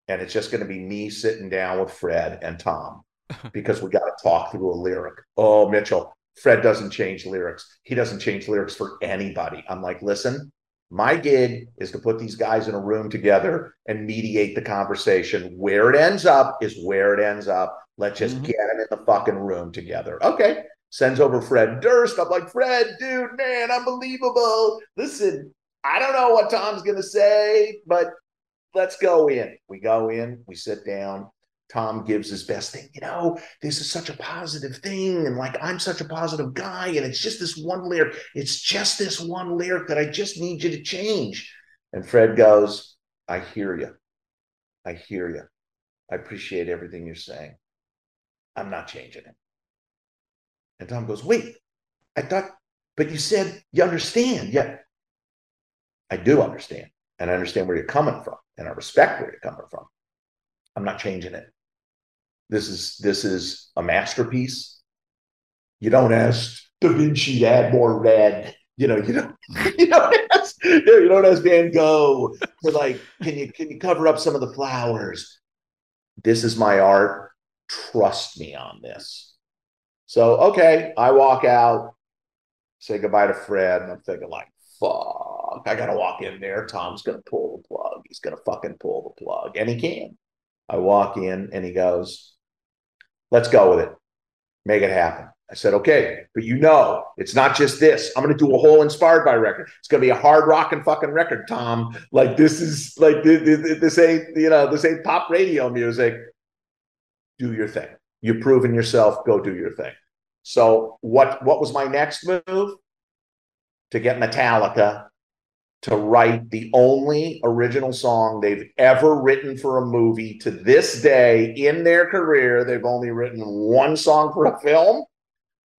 And it's just going to be me sitting down with Fred and Tom because we got to talk through a lyric. Oh, Mitchell, Fred doesn't change lyrics. He doesn't change lyrics for anybody. I'm like, listen, my gig is to put these guys in a room together and mediate the conversation. Where it ends up is where it ends up. Let's just mm-hmm. get them in the fucking room together. Okay. Sends over Fred Durst. I'm like, Fred, dude, man, unbelievable. Listen, I don't know what Tom's going to say, but let's go in. We go in, we sit down. Tom gives his best thing. You know, this is such a positive thing. And like, I'm such a positive guy. And it's just this one lyric. It's just this one lyric that I just need you to change. And Fred goes, I hear you. I hear you. I appreciate everything you're saying. I'm not changing it. And Tom goes, Wait, I thought, but you said you understand. Yeah, I do understand. And I understand where you're coming from. And I respect where you're coming from. I'm not changing it. This is this is a masterpiece. You don't ask Da Vinci to add more red. You know, you don't you don't ask, you don't ask Van Gogh to like, can you can you cover up some of the flowers? This is my art. Trust me on this. So okay, I walk out, say goodbye to Fred, and I'm thinking like, fuck, I gotta walk in there. Tom's gonna pull the plug. He's gonna fucking pull the plug, and he can. I walk in, and he goes, Let's go with it. Make it happen. I said, okay, but you know, it's not just this. I'm going to do a whole inspired by record. It's going to be a hard rock and fucking record, Tom. Like this is like this, this ain't you know this ain't pop radio music. Do your thing. You've proven yourself. Go do your thing. So what what was my next move? To get Metallica to write the only original song they've ever written for a movie to this day in their career. They've only written one song for a film.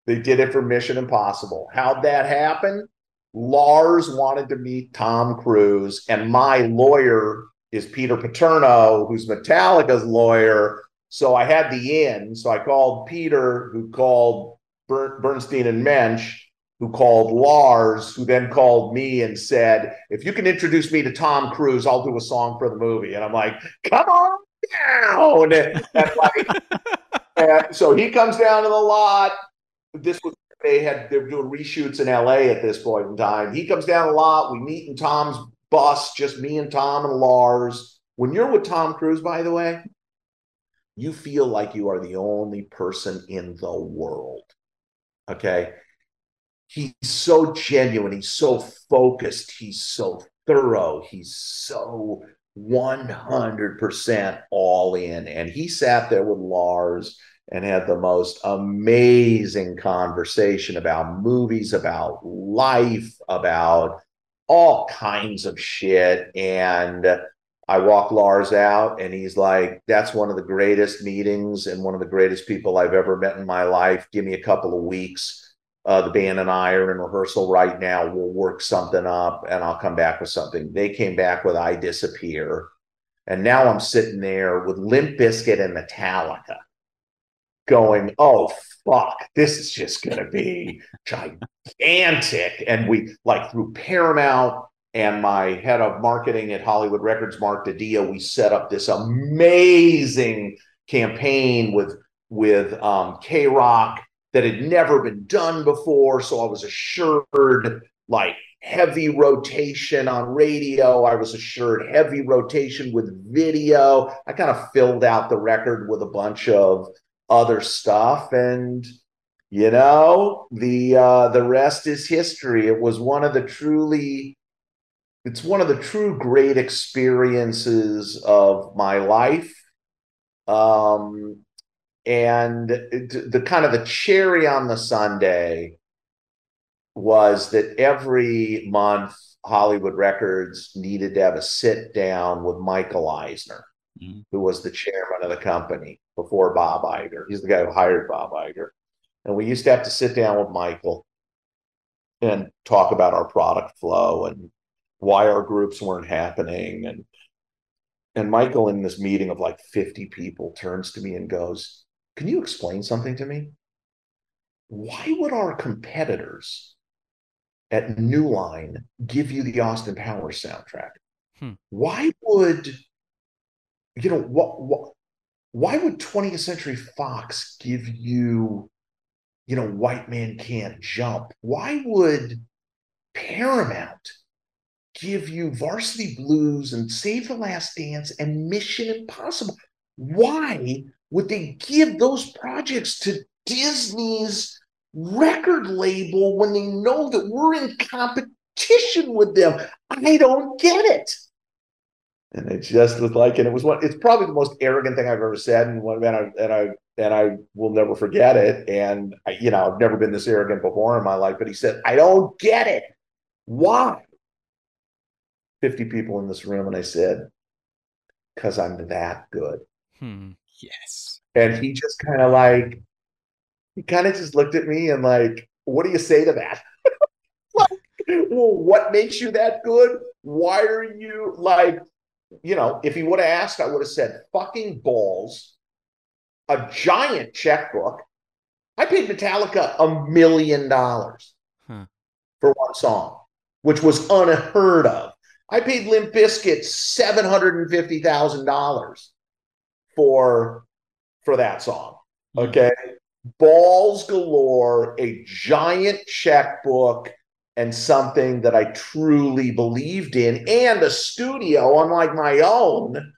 They did it for Mission Impossible. How'd that happen? Lars wanted to meet Tom Cruise, and my lawyer is Peter Paterno, who's Metallica's lawyer. So I had the in. So I called Peter, who called Burnstein and Mensch who called Lars, who then called me and said, If you can introduce me to Tom Cruise, I'll do a song for the movie. And I'm like, Come on down. And, like, and so he comes down to the lot. This was they had they were doing reshoots in LA at this point in time. He comes down a lot. We meet in Tom's bus, just me and Tom and Lars. When you're with Tom Cruise, by the way, you feel like you are the only person in the world. Okay he's so genuine. He's so focused. He's so thorough. He's so 100% all in. And he sat there with lars and had the most amazing conversation about movies about life about all kinds of shit. And I walk Lars out and he's like, that's one of the greatest meetings and one of the greatest people I've ever met in my life. Give me a couple of weeks uh, the band and I are in rehearsal right now. We'll work something up and I'll come back with something. They came back with I Disappear. And now I'm sitting there with Limp Bizkit and Metallica going, oh, fuck, this is just going to be gigantic. And we, like, through Paramount and my head of marketing at Hollywood Records, Mark DiDio, we set up this amazing campaign with with um, KROQ that had never been done before. So I was assured like heavy rotation on radio. I was assured heavy rotation with video. I kind of filled out the record with a bunch of other stuff and you know the uh the rest is history it was one of the truly it's one of the true great experiences of my life um and the kind of the cherry on the sundae was that every month Hollywood Records needed to have a sit down with Michael Eisner, mm-hmm. who was the chairman of the company before Bob Iger. He's the guy who hired Bob Iger. And we used to have to sit down with Michael and talk about our product flow and why our groups weren't happening. And and Michael in this meeting of like 50 people turns to me and goes, Can you explain something to me? Why would our competitors at New Line give you the Austin Powers soundtrack? Hmm. Why would you know what, what why would 20th Century Fox give you you know White Man Can't Jump? Why would Paramount give you Varsity Blues and Save the Last Dance and Mission Impossible? Why would they give those projects to Disney's record label when they know that we're in competition with them? I don't get it. And it just was like, and it was one. It's probably the most arrogant thing I've ever said, and one, and I and I and I will never forget it. And I, you know, I've never been this arrogant before in my life. But he said, "I don't get it. Why?" 50 people in this room, and I said, because I'm that good. Hmm. Yes. And he just kind of like, he kind of just looked at me and like, what do you say to that? like, well, what makes you that good? Why are you like, you know, if he would have asked, I would have said fucking balls, a giant checkbook. I paid Metallica a million dollars for one song, which was unheard of. I paid Limp Bizkit seven hundred and fifty thousand dollars for for that song. Hmm. Okay, balls galore, a giant checkbook, and something that I truly believed in, and a studio unlike my own.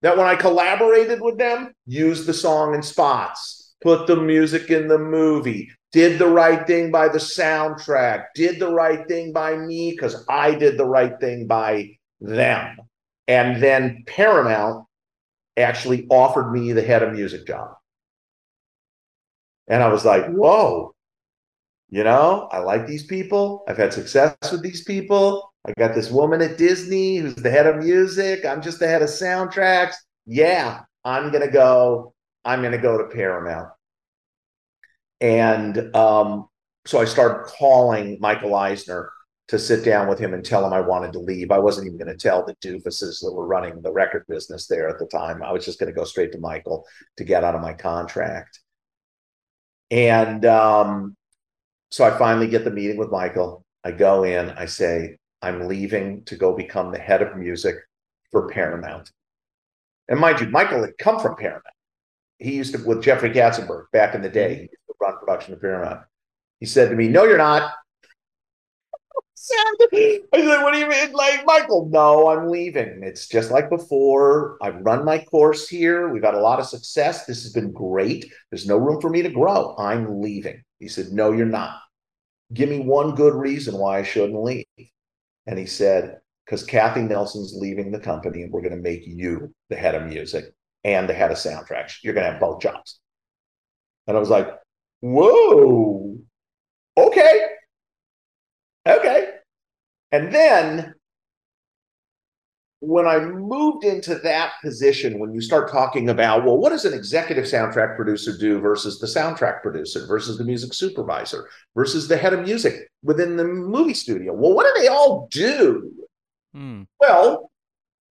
That when I collaborated with them, used the song in spots, put the music in the movie, did the right thing by the soundtrack, did the right thing by me because I did the right thing by them. And then Paramount actually offered me the head of music job. And I was like, whoa, you know, I like these people. I've had success with these people. I got this woman at Disney who's the head of music. I'm just the head of soundtracks. Yeah, I'm going to go. I'm going to go to Paramount. And um, so I started calling Michael Eisner to sit down with him and tell him I wanted to leave. I wasn't even going to tell the doofuses that were running the record business there at the time. I was just going to go straight to Michael to get out of my contract. And um, so I finally get the meeting with Michael. I go in, I say, I'm leaving to go become the head of music for Paramount. And mind you, Michael had come from Paramount. He used to with Jeffrey Katzenberg back in the day he used to run production of Paramount. He said to me, No, you're not. I said, What do you mean? Like, Michael, no, I'm leaving. It's just like before. I've run my course here. We've had a lot of success. This has been great. There's no room for me to grow. I'm leaving. He said, No, you're not. Give me one good reason why I shouldn't leave. And he said, Because Kathy Nelson's leaving the company and we're going to make you the head of music and the head of soundtracks. You're going to have both jobs. And I was like, whoa, okay, okay. And then when I moved into that position, when you start talking about, well, what does an executive soundtrack producer do versus the soundtrack producer versus the music supervisor versus the head of music within the movie studio? Well, what do they all do? Hmm. Well,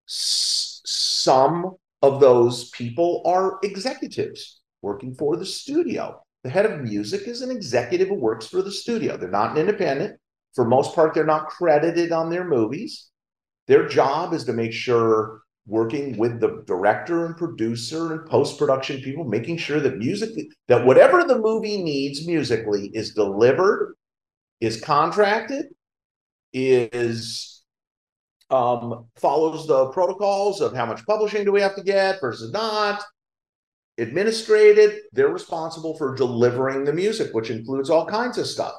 s- some of those people are executives working for the studio. The head of music is an executive who works for the studio. They're not an independent. For most part, they're not credited on their movies. Their job is to make sure, working with the director and producer and post production people, making sure that music, that whatever the movie needs musically is delivered, is contracted, is um, follows the protocols of how much publishing do we have to get versus not administrated, they're responsible for delivering the music, which includes all kinds of stuff.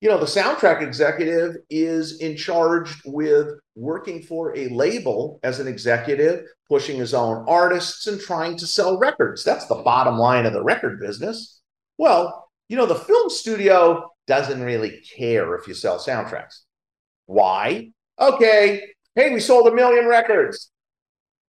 You know, the soundtrack executive is in charge with working for a label as an executive, pushing his own artists and trying to sell records. That's the bottom line of the record business. Well, you know, the film studio doesn't really care if you sell soundtracks. Why? Okay, hey, we sold a million records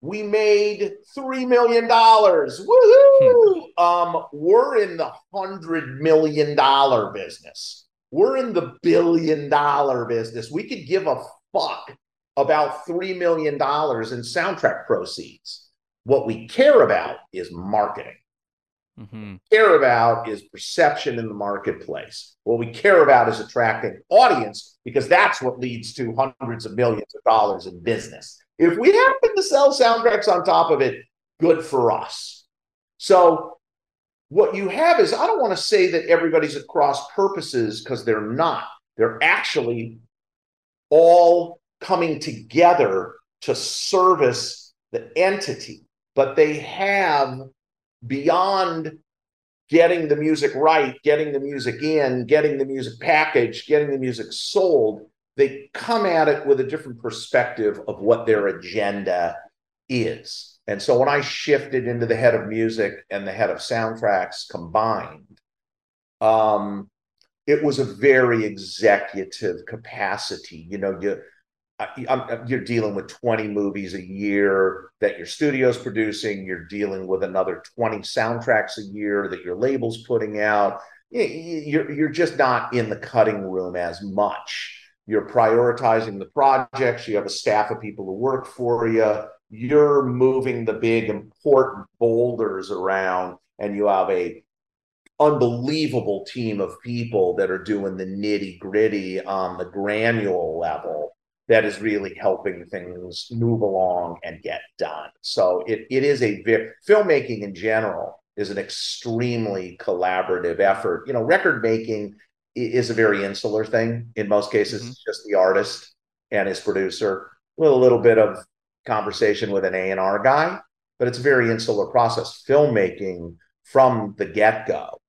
we made three million dollars. Woohoo! Hmm. Um, we're in the hundred million dollar business. We're in the billion dollar business. We could give a fuck about $3 million in soundtrack proceeds. What we care about is marketing. Mm-hmm. Care about is perception in the marketplace. What we care about is attracting audience because that's what leads to hundreds of millions of dollars in business. If we happen to sell soundtracks on top of it, good for us. So, what you have is I don't want to say that everybody's at cross purposes because they're not. They're actually all coming together to service the entity, but they have beyond getting the music right, getting the music in, getting the music packaged, getting the music sold, they come at it with a different perspective of what their agenda is. And so when I shifted into the head of music and the head of soundtracks combined, um, it was a very executive capacity. You know, you you're dealing with 20 movies a year that your studio's producing. You're dealing with another 20 soundtracks a year that your label's putting out. You're, you're just not in the cutting room as much. You're prioritizing the projects. You have a staff of people who work for you. You're moving the big important boulders around, and you have a unbelievable team of people that are doing the nitty gritty on the granular level that is really helping things move along and get done. So it, it is a very, filmmaking in general is an extremely collaborative effort. You know, record making is a very insular thing. In most cases, mm-hmm. it's just the artist and his producer with a little bit of conversation with an A&R guy, but it's a very insular process. Filmmaking from the get-go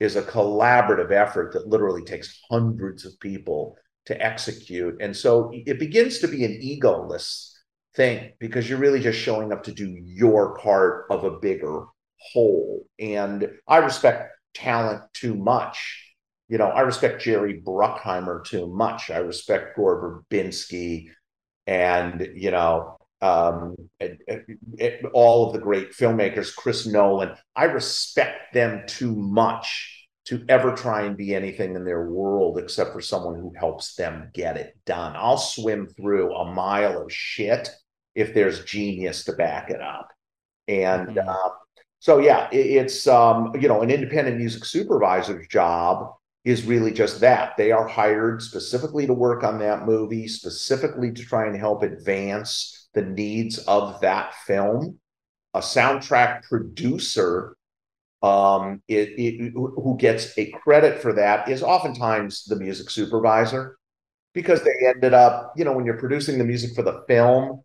is a collaborative effort that literally takes hundreds of people to execute. And so it begins to be an egoless thing because you're really just showing up to do your part of a bigger whole. And I respect talent too much. You know, I respect Jerry Bruckheimer too much. I respect Gore Verbinski and, you know, um, all of the great filmmakers, Chris Nolan. I respect them too much to ever try and be anything in their world except for someone who helps them get it done. I'll swim through a mile of shit if there's genius to back it up. And mm-hmm. uh, so, yeah, it, it's, um, you know, an independent music supervisor's job is really just that. They are hired specifically to work on that movie, specifically to try and help advance the needs of that film. A soundtrack producer um, it, it, who gets a credit for that is oftentimes the music supervisor because they ended up, you know, when you're producing the music for the film,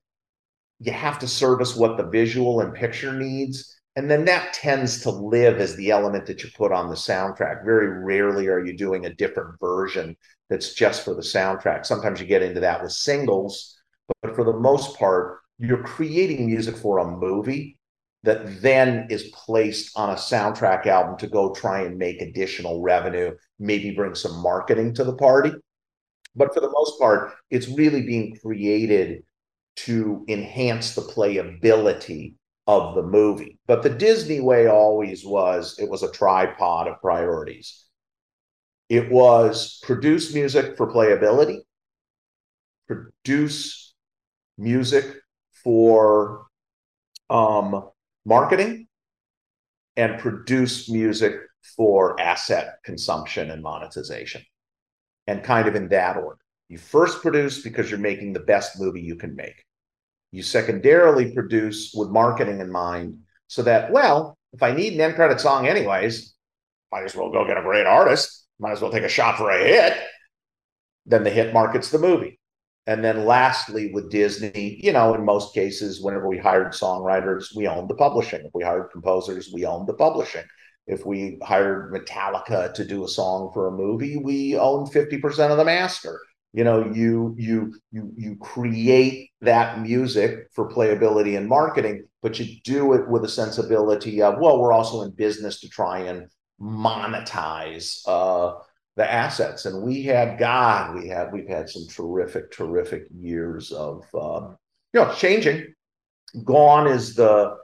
you have to service what the visual and picture needs. And then that tends to live as the element that you put on the soundtrack. Very rarely are you doing a different version that's just for the soundtrack. Sometimes you get into that with singles, but for the most part, you're creating music for a movie that then is placed on a soundtrack album to go try and make additional revenue, maybe bring some marketing to the party. But for the most part, it's really being created to enhance the playability of the movie. But the Disney way always was it was a tripod of priorities. It was produce music for playability, produce music for um, marketing and produce music for asset consumption and monetization. And kind of in that order. You first produce because you're making the best movie you can make. You secondarily produce with marketing in mind so that, well, if I need an end credit song anyways, might as well go get a great artist, might as well take a shot for a hit. Then the hit markets the movie. And then lastly, with Disney, you know, in most cases, whenever we hired songwriters, we owned the publishing. If we hired composers, we owned the publishing. If we hired Metallica to do a song for a movie, we owned 50% of the master. You know, you you you you create that music for playability and marketing, but you do it with a sensibility of, well, we're also in business to try and monetize uh the assets. And we had, God, we had, we've had some terrific, terrific years of, um, you know, changing. Gone is the,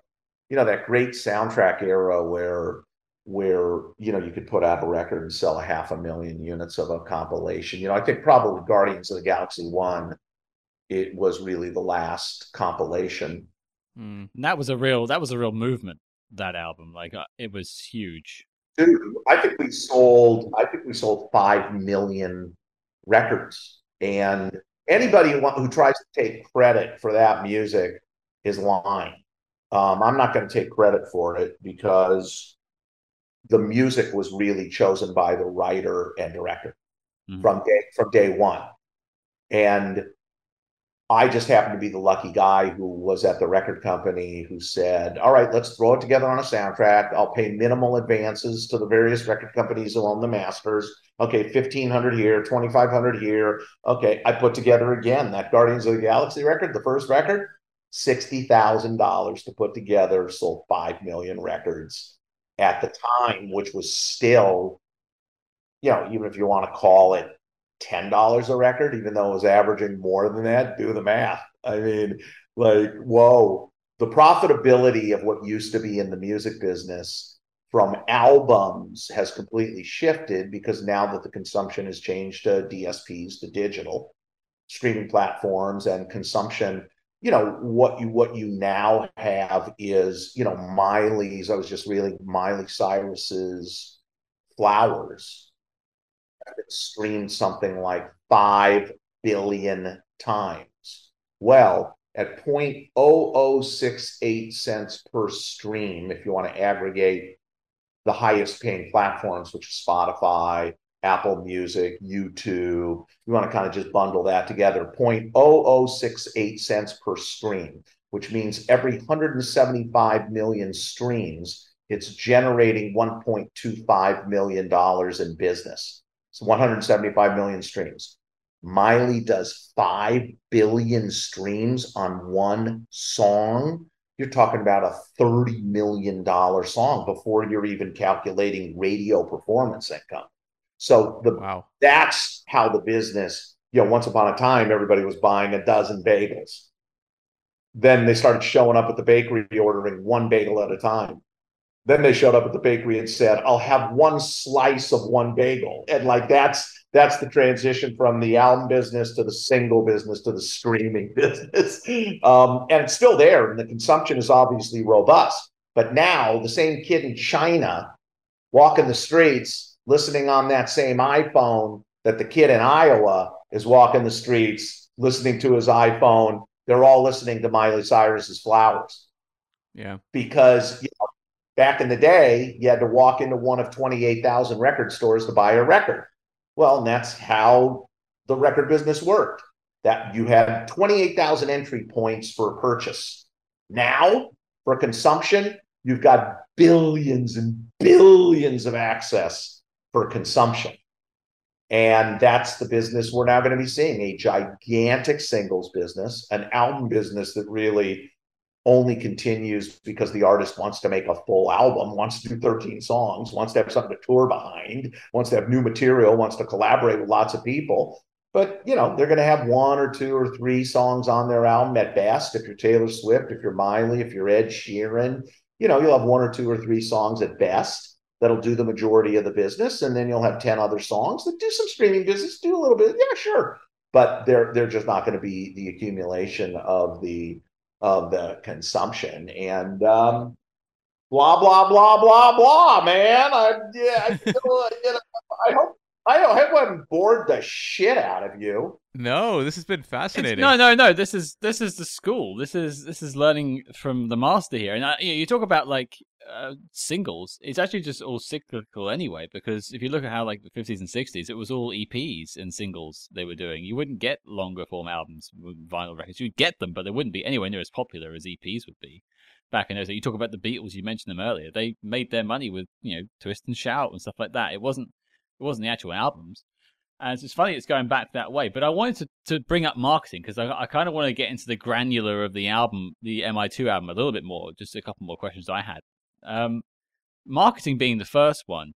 you know, that great soundtrack era where, where, you know, you could put out a record and sell a half a million units of a compilation. You know, I think probably Guardians of the Galaxy 1 it was really the last compilation. Mm. That was a real that was a real movement. That album, like uh, it was huge. I think we sold. I think we sold five million records, and anybody who, who tries to take credit for that music is lying. Um, I'm not going to take credit for it because the music was really chosen by the writer and director mm-hmm. from day from day one, and I just happened to be the lucky guy who was at the record company who said, All right, let's throw it together on a soundtrack. I'll pay minimal advances to the various record companies who own the masters. Okay, 1500 here, 2500 here. Okay, I put together again that Guardians of the Galaxy record, the first record, $60,000 to put together, sold 5 million records at the time, which was still, you know, even if you want to call it $10 a record, even though it was averaging more than that, do the math. I mean, like, whoa, the profitability of what used to be in the music business from albums has completely shifted because now that the consumption has changed to DSPs, to digital streaming platforms and consumption you know what you what you now have is you know miley's i was just reading miley cyrus's flowers streamed something like 5 billion times. Well, at 0.0068 cents per stream, if you want to aggregate the highest paying platforms, which is Spotify, Apple Music, YouTube, you want to kind of just bundle that together, 0.0068 cents per stream, which means every 175 million streams, it's generating $1.25 million in business. It's 175 million streams. Miley does 5 billion streams on one song. You're talking about a $30 million song before you're even calculating radio performance income. So the wow. that's how the business, you know, once upon a time, everybody was buying a dozen bagels. Then they started showing up at the bakery ordering one bagel at a time. Then they showed up at the bakery and said, "I'll have one slice of one bagel," and like that's that's the transition from the album business to the single business to the streaming business, um, and it's still there, and the consumption is obviously robust. But now the same kid in China walking the streets, listening on that same iPhone that the kid in Iowa is walking the streets, listening to his iPhone. They're all listening to Miley Cyrus's "Flowers." Yeah, because you know, Back in the day, you had to walk into one of 28,000 record stores to buy a record. Well, and that's how the record business worked. That you had 28,000 entry points for a purchase. Now, for consumption, you've got billions and billions of access for consumption. And that's the business we're now going to be seeing a gigantic singles business, an album business that really only continues because the artist wants to make a full album, wants to do 13 songs, wants to have something to tour behind, wants to have new material, wants to collaborate with lots of people. But you know, they're going to have one or two or three songs on their album at best. If you're Taylor Swift, if you're Miley, if you're Ed Sheeran, you know, you'll have one or two or three songs at best that'll do the majority of the business, and then you'll have 10 other songs that do some streaming business, do a little bit. Yeah, sure. But they're they're just not going to be the accumulation of the of the consumption and um, blah blah blah blah blah man i yeah I, feel, you know, I hope I hope I haven't bored the shit out of you. No, this has been fascinating. It's, no, no, no. This is this is the school. This is this is learning from the master here. And I, you, know, you talk about like uh, singles, it's actually just all cyclical anyway. Because if you look at how like the fifties and sixties, it was all EPs and singles they were doing. You wouldn't get longer form albums with vinyl records. You'd get them, but they wouldn't be anywhere near as popular as EPs would be back in those. You talk about the Beatles. You mentioned them earlier. They made their money with you know Twist and Shout and stuff like that. It wasn't it wasn't the actual albums. And it's funny it's going back that way. But I wanted to, to bring up marketing because I, I kind of want to get into the granular of the album, the MI2 album, a little bit more. Just a couple more questions I had. Um, marketing being the first one.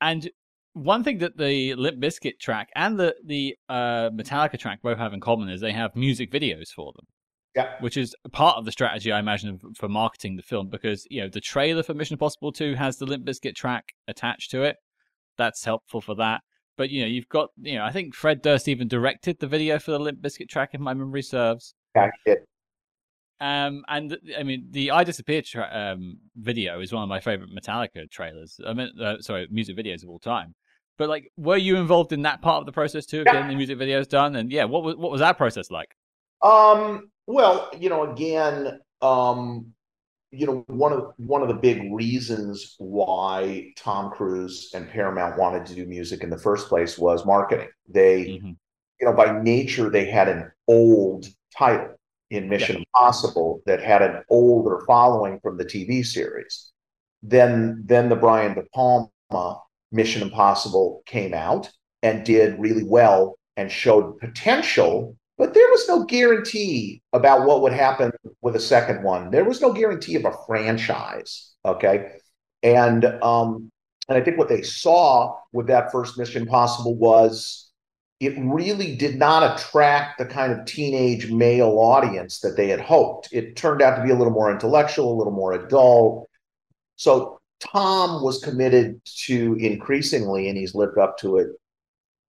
And one thing that the Limp Bizkit track and the the uh, Metallica track both have in common is they have music videos for them. Yeah. Which is part of the strategy, I imagine, for marketing the film because you know the trailer for Mission Impossible 2 has the Limp Bizkit track attached to it. That's helpful for that. but you know, you've got you know, I think Fred Durst even directed the video for the Limp Bizkit track, if my memory serves. Yeah, Um, and I mean, the "I Disappear" tra- um, video is one of my favorite Metallica trailers. I mean, uh, sorry, music videos of all time. But like, were you involved in that part of the process too, of Yeah. getting the music videos done? And yeah, what was what was that process like? Um, well, you know, again, um, you know, one of one of the big reasons why Tom Cruise and Paramount wanted to do music in the first place was marketing. They, Mhm. you know, by nature, they had an old title in Mission Impossible that had an older following from the TV series. Then, then the Brian De Palma Mission Impossible came out and did really well and showed potential, but there was no guarantee about what would happen with a second one. There was no guarantee of a franchise. Okay. And um, and I think what they saw with that first Mission Impossible was it really did not attract the kind of teenage male audience that they had hoped. It turned out to be a little more intellectual, a little more adult. So Tom was committed to increasingly, and he's lived up to it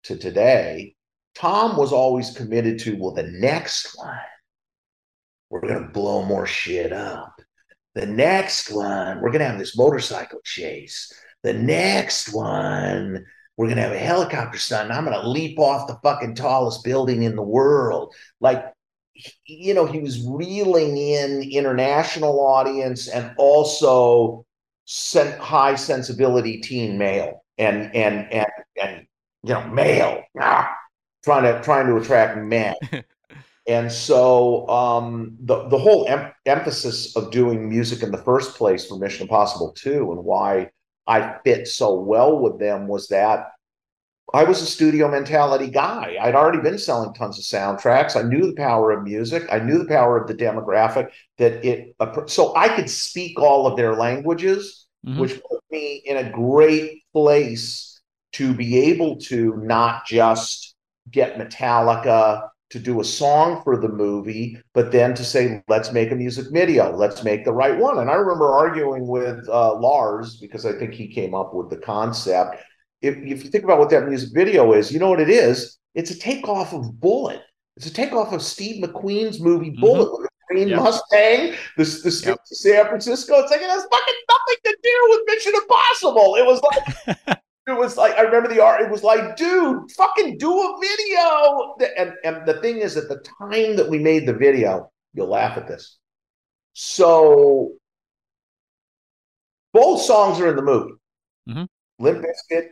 to today. Tom was always committed to, well, the next one, we're going to blow more shit up. The next one, we're going to have this motorcycle chase. The next one, we're going to have a helicopter stunt. And I'm going to leap off the fucking tallest building in the world. Like, you know, he was reeling in international audience and also high sensibility teen male and and and and you know male ah, trying to trying to attract men. And so um, the the whole em- emphasis of doing music in the first place for Mission Impossible 2 and why I fit so well with them was that I was a studio mentality guy. I'd already been selling tons of soundtracks. I knew the power of music. I knew the power of the demographic that it so I could speak all of their languages, Mhm. which put me in a great place to be able to not just get Metallica to do a song for the movie, but then to say, let's make a music video, let's make the right one. And I remember arguing with uh, Lars because I think he came up with the concept. If, if you think about what that music video is, you know what it is? It's a takeoff of Bullitt. It's a takeoff of Steve McQueen's movie Bullitt with a green Yep. Mustang, the, the Yep. San Francisco. It's like it has fucking nothing to do with Mission Impossible. It was like it was like I remember the art. It was like, dude, fucking do a video. And and the thing is, at the time that we made the video, you'll laugh at this. So both songs are in the movie. Mm-hmm. Limp Bizkit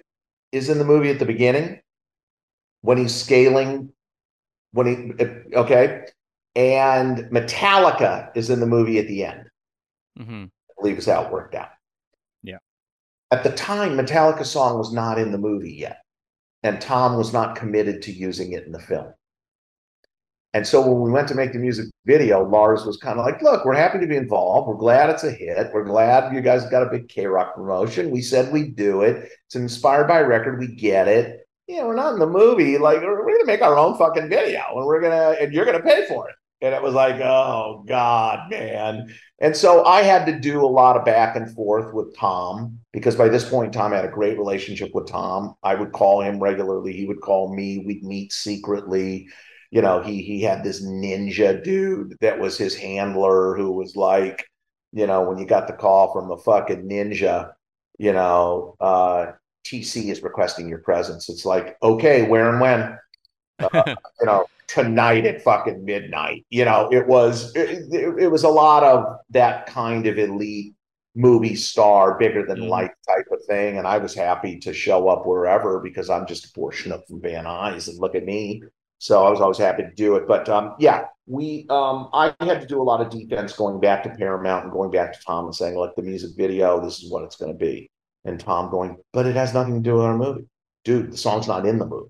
is in the movie at the beginning when he's scaling. When he okay, and Metallica is in the movie at the end. Mm-hmm. I believe is how it worked out. At the time, Metallica song was not in the movie yet, and Tom was not committed to using it in the film. And so when we went to make the music video, Lars was kind of like, "Look, we're happy to be involved. We're glad it's a hit. We're glad you guys got a big KROQ promotion. We said we'd do it. It's inspired by a record. We get it. Yeah, we're not in the movie. Like we're, we're gonna make our own fucking video, and we're gonna and you're gonna pay for it." And it was like, "Oh God, man." And so I had to do a lot of back and forth with Tom because by this point, Tom had a great relationship with Tom. I would call him regularly. He would call me. We'd meet secretly. You know, he he had this ninja dude that was his handler who was like, you know, when you got the call from the fucking ninja, you know, uh, TC is requesting your presence. It's like, okay, where and when? Uh, you know, tonight at fucking midnight. You know, it was it, it, it was a lot of that kind of elite movie star, bigger than Mhm. life type of thing. And I was happy to show up wherever because I'm just a portion of from Van Nuys and look at me. So I was always happy to do it. But um, yeah, we um, I had to do a lot of defense going back to Paramount and going back to Tom and saying, look, the music video, this is what it's going to be. And Tom going, but it has nothing to do with our movie, dude. The song's not in the movie.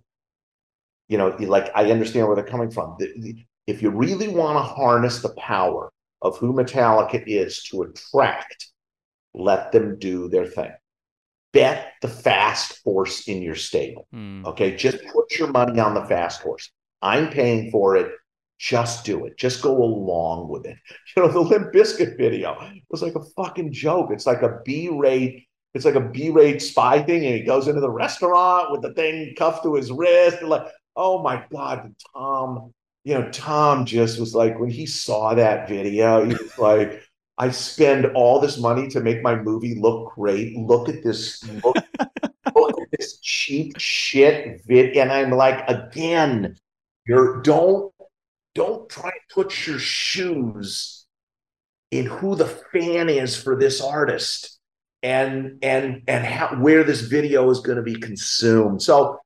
You know, like I understand where they're coming from. The- the- If you really want to harness the power of who Metallica is to attract, let them do their thing. Bet the fast horse in your stable. Mm. Okay, just put your money on the fast horse. I'm paying for it. Just do it. Just go along with it. You know, the Limp Bizkit video was like a fucking joke. It's like a B-rate it's like a B-rate spy thing, and he goes into the restaurant with the thing cuffed to his wrist. And like, oh my god, Tom, you know, Tom just was like when he saw that video, he was like, I spend all this money to make my movie look great. Look at this, look, look at this cheap shit vid. And I'm like, again, you're don't don't try to put your shoes in who the fan is for this artist and and and how, where this video is going to be consumed. So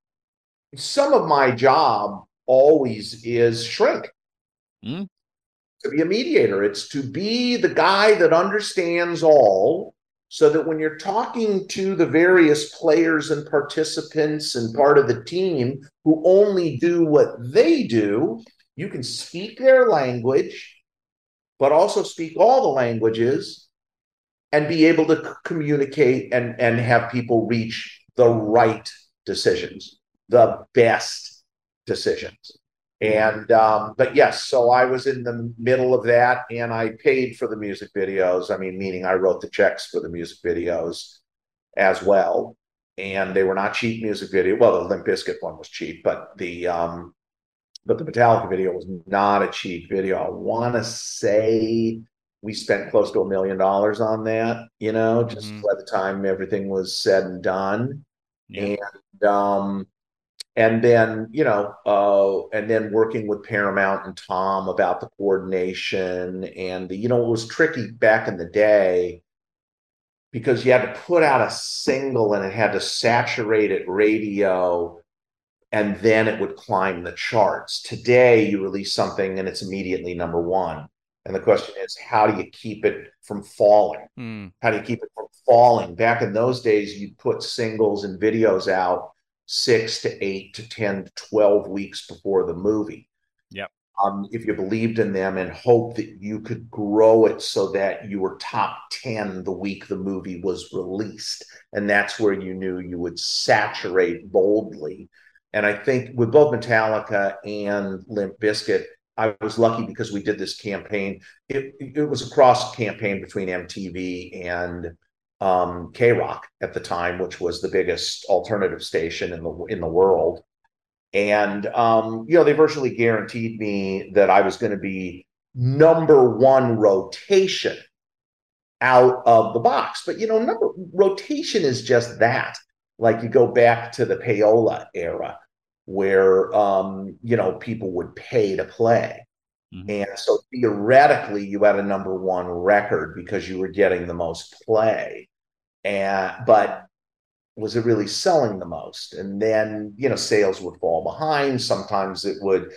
some of my job always is shrink. Mm. To be a mediator, it's to be the guy that understands all so that when you're talking to the various players and participants and part of the team who only do what they do, you can speak their language, but also speak all the languages and be able to communicate and, and have people reach the right decisions, the best decisions. And um, but yes, so I was in the middle of that, and I paid for the music videos. I mean, meaning I wrote the checks for the music videos as well, and they were not cheap music video. Well, the Limp Bizkit one was cheap, but the um, but the Metallica video was not a cheap video. I want to say we spent close to a million dollars on that. You know, just mm-hmm. by the time everything was said and done, yeah. and um and then you know uh, and then working with paramount and tom about the coordination and the, you know it was tricky back in the day because you had to put out a single and it had to saturate at radio and then it would climb the charts. Today you release something and it's immediately number one. And the question is how do you keep it from falling? Mm. how do you keep it from falling? Back in those days you'd put singles and videos out six to eight to 10 to 12 weeks before the movie. Yep. Um, if you believed in them and hoped that you could grow it so that you were top 10 the week the movie was released. And that's where you knew you would saturate boldly. And I think with both Metallica and Limp Bizkit, I was lucky because we did this campaign. It, it was a cross campaign between MTV and um, KROQ at the time, which was the biggest alternative station in the in the world. And um, you know, they virtually guaranteed me that I was going to be number one rotation out of the box. But you know, number rotation is just that. Like you go back to the payola era where um, you know people would pay to play. Mm-hmm. And so theoretically, you had a number one record because you were getting the most play and but was it really selling the most? And then you know sales would fall behind. Sometimes it would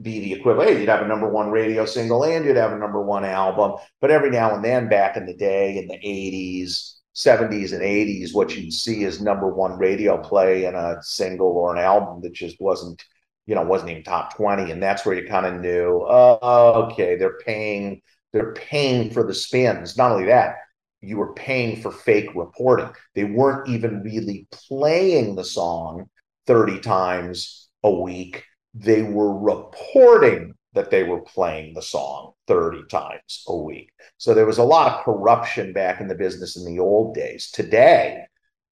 be the equivalent. Hey, you'd have a number one radio single and you'd have a number one album. But every now and then, back in the day, in the '80s, '70s, and '80s, what you'd see is number one radio play in a single or an album that just wasn't, you know, wasn't even top 20. And that's where you kind of knew, oh, okay, they're paying, they're paying for the spins. Not only that, you were paying for fake reporting. They weren't even really playing the song 30 times a week. They were reporting that they were playing the song 30 times a week. So there was a lot of corruption back in the business in the old days. Today,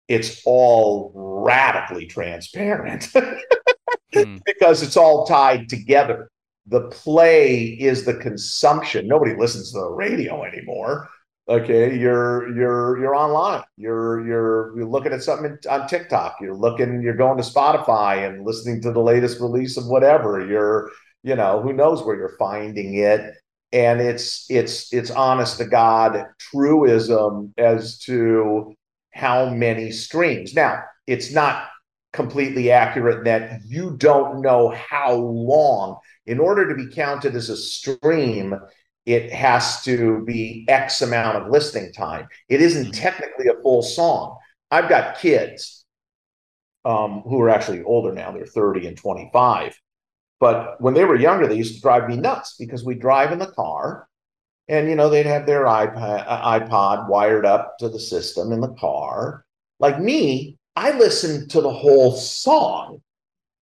it's all radically transparent mm. because it's all tied together. The play is the consumption. Nobody listens to the radio anymore okay you're you're you're online. You're you're you're looking at something on tiktok. You're looking you're going to spotify and listening to the latest release of whatever. You're you know who knows where you're finding it. And it's it's it's honest to god truism as to how many streams. Now it's not completely accurate that you don't know how long. In order to be counted as a stream it has to be X amount of listening time. It isn't mm-hmm. technically a full song. I've got kids um, who are actually older now, they're 30 and 25. But when they were younger, they used to drive me nuts because we drive in the car and, you know, they'd have their iPod, uh, iPod wired up to the system in the car. Like me, I listened to the whole song.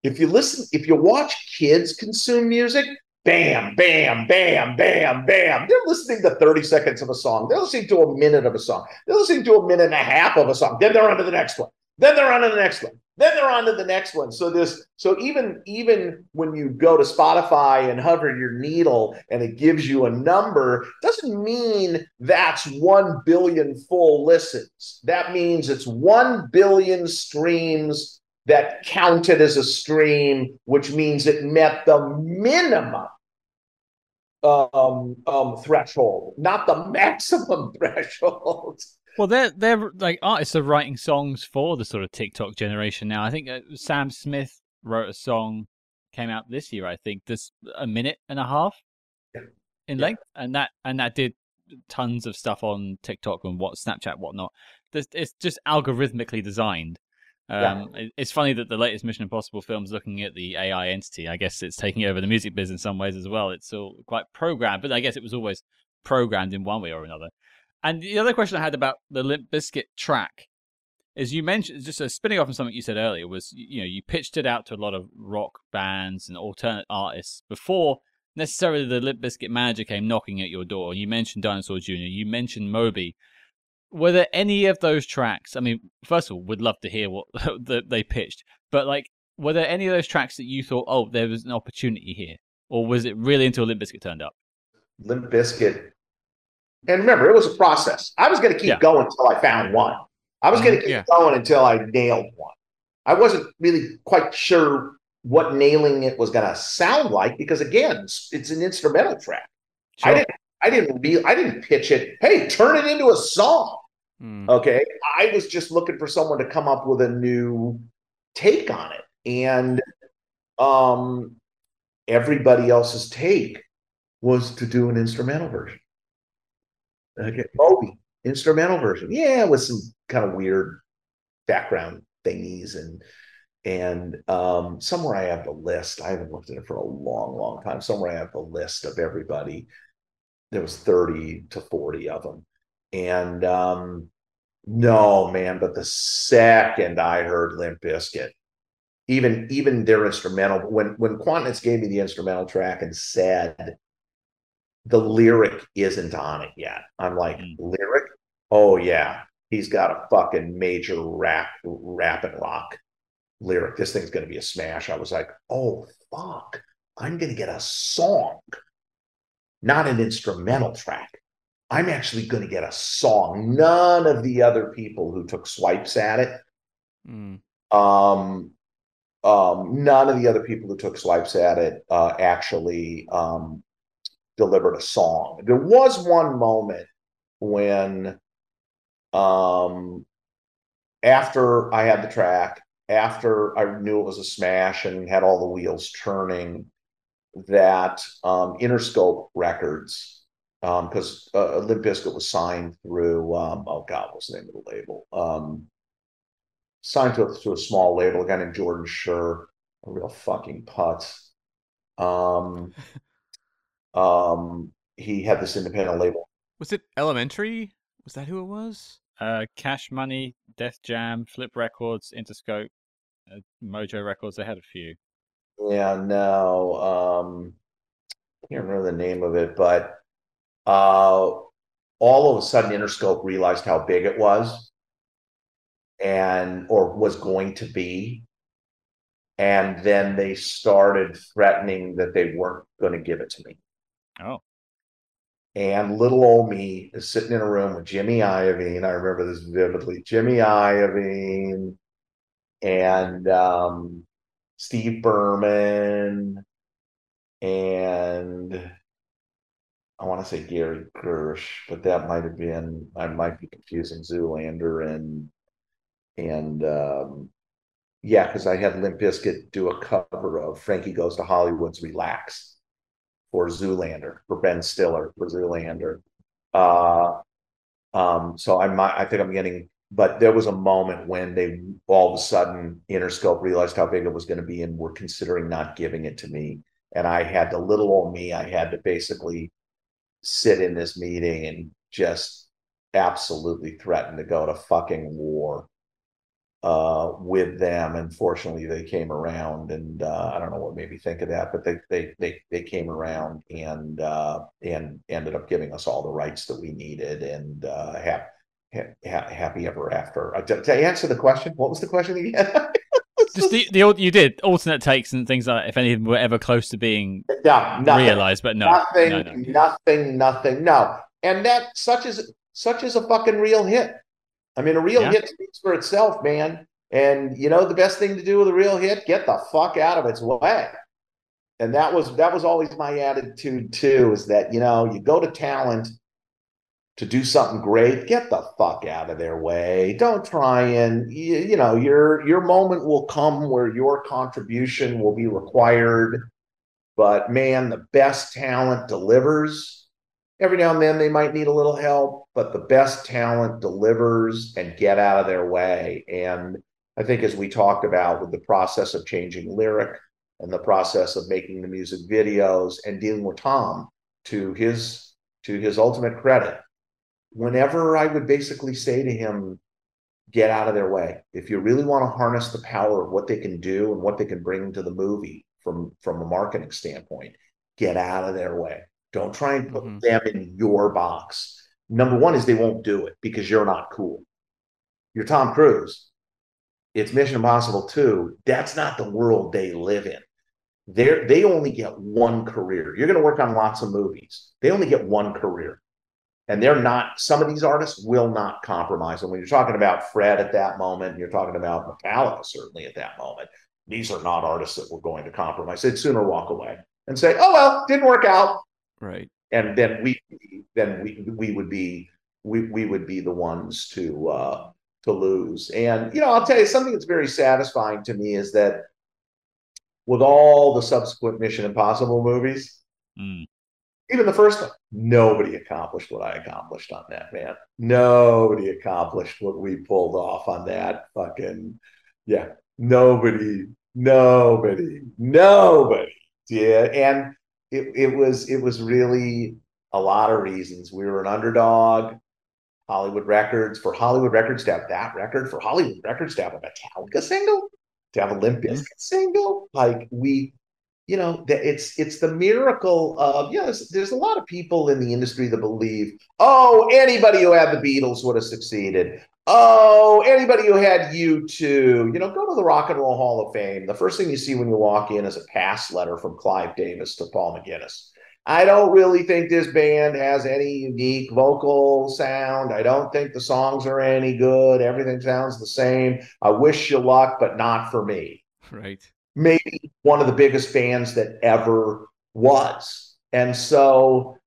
If you listen, if you watch kids consume music, bam, bam, bam, bam, bam. They're listening to 30 seconds of a song. They're listening to a minute of a song. They're listening to a minute and a half of a song. Then they're on to the next one. Then they're on to the next one. Then they're on to the next one. So this, so even even when you go to Spotify and hover your needle and it gives you a number, doesn't mean that's one billion full listens. That means it's one billion streams that counted as a stream, which means it met the minimum um, um, threshold, not the maximum threshold. Well, they're they're like artists are writing songs for the sort of TikTok generation now. I think uh, Sam Smith wrote a song, came out this year. I think this a minute and a half Yeah. in Yeah. length, and that and that did tons of stuff on TikTok and what Snapchat, whatnot. There's, it's just algorithmically designed. Yeah. Um, it- It's funny that the latest Mission Impossible film's looking at the AI entity. I guess it's taking over the music business in some ways as well. It's all quite programmed, but I guess it was always programmed in one way or another. And the other question I had about the Limp Bizkit track is you mentioned just a spinning off from something you said earlier was you know you pitched it out to a lot of rock bands and alternate artists before necessarily the Limp Bizkit manager came knocking at your door. You mentioned Dinosaur Jr. You mentioned Moby. Were there any of those tracks? I mean, first of all, would love to hear what that they pitched, but like, were there any of those tracks that you thought, oh, there was an opportunity here, or was it really until Limp Bizkit turned up? Limp Bizkit. And remember, it was a process. I was going to keep Yeah. going until I found one. I was going to mm-hmm. keep Yeah. going until I nailed one. I wasn't really quite sure what nailing it was going to sound like because, again, it's, it's an instrumental track. I didn't. I didn't I didn't pitch it. Hey, turn it into a song. Mm. Okay. I was just looking for someone to come up with a new take on it. And um everybody else's take was to do an instrumental version. Okay. Moby, instrumental version. Yeah, with some kind of weird background thingies and and um somewhere I have the list. I haven't looked at it for a long, long time. Somewhere I have the list of everybody. There was 30 to 40 of them. And um no, man, but the second I heard Limp Bizkit, even even their instrumental, when when Kwatinetz gave me the instrumental track and said the lyric isn't on it yet, I'm like, Mm. lyric? Oh yeah, he's got a fucking major rap rap and rock lyric. This thing's gonna be a smash. I was like, oh fuck, I'm gonna get a song, not an instrumental track. I'm actually going to get a song. None of the other people who took swipes at it, Mm. um, um, none of the other people who took swipes at it uh, actually um, delivered a song. There was one moment when, um, after I had the track, after I knew it was a smash and had all the wheels turning, that um, Interscope Records because uh, Limp Bizkit was signed through um, oh god, what's the name of the label? Um, signed to a, to a small label, a guy named Jordan Schur, a real fucking putz. Um, um, he had this independent label. Was it Elementary? Was that who it was? Uh, Cash Money, Def Jam, Flip Records, Interscope, uh, Mojo Records. They had a few. Yeah, no, um, I can't remember the name of it, but uh, all of a sudden Interscope realized how big it was and or was going to be. And then they started threatening that they weren't going to give it to me. Oh, And little old me is sitting in a room with Jimmy Iovine. I remember this vividly. Jimmy Iovine and um, Steve Berman and I want to say Gary Gersh, but that might have been I might be confusing Zoolander and and um, yeah, because I had Limp Bizkit do a cover of Frankie Goes to Hollywood's Relax for Zoolander for Ben Stiller for Zoolander. Uh, um, so I might I think I'm getting, but there was a moment when they all of a sudden Interscope realized how big it was going to be and were considering not giving it to me. And I had to little old me, I had to basically sit in this meeting and just absolutely threaten to go to fucking war uh, with them. And fortunately, they came around, and uh, I don't know what made me think of that, but they they they they came around and uh, and ended up giving us all the rights that we needed, and uh, ha- ha- happy ever after. Uh, to, to answer the question, what was the question again? Just the, the old you did alternate takes and things like that, if any of them were ever close to being no, nothing, realized, but no, nothing, no, no. nothing, nothing, no. And that such is such is a fucking real hit. I mean, a real Yeah. hit speaks for itself, man. And you know, the best thing to do with a real hit, get the fuck out of its way. And that was that was always my attitude too, is that you know, you go to talent to do something great, get the fuck out of their way. Don't try and you, you know, your your moment will come where your contribution will be required. But man, the best talent delivers every now and then they might need a little help, but the best talent delivers and get out of their way. And I think, as we talked about with the process of changing lyric and the process of making the music videos and dealing with Tom, to his to his ultimate credit, whenever I would basically say to him, "Get out of their way. If you really want to harness the power of what they can do and what they can bring to the movie from from a marketing standpoint, get out of their way." Don't try and put Mhm. them in your box. Number one is they won't do it because you're not cool. You're Tom Cruise. It's Mission Impossible 2. That's not the world they live in. They're, they only get one career. You're going to work on lots of movies. They only get one career. And they're not, some of these artists will not compromise. And when you're talking about Fred at that moment, you're talking about Metallica certainly at that moment, these are not artists that were going to compromise. They'd sooner walk away and say, oh, well, didn't work out Right. and then we then we we would be we we would be the ones to uh to lose and you know i'll tell you something that's very satisfying to me is that with all the subsequent mission impossible movies Mm. Even the first one nobody accomplished what i accomplished on that man nobody accomplished what we pulled off on that fucking yeah nobody nobody nobody did and it, it was it was really a lot of reasons. We were an underdog. Hollywood Records for Hollywood Records to have that record for Hollywood Records to have a Metallica single to have a Limp. Bizkit single like we you know that it's it's the miracle of yes there's a lot of people in the industry that believe oh anybody who had the Beatles would have succeeded oh anybody who had U2 you know go to the Rock and Roll Hall of Fame the first thing you see when you walk in is a pass letter from Clive Davis to Paul McGuinness I don't really think this band has any unique vocal sound. I don't think the songs are any good. Everything sounds the same. I wish you luck, but not for me. Right. Maybe one of the biggest fans that ever was. And so,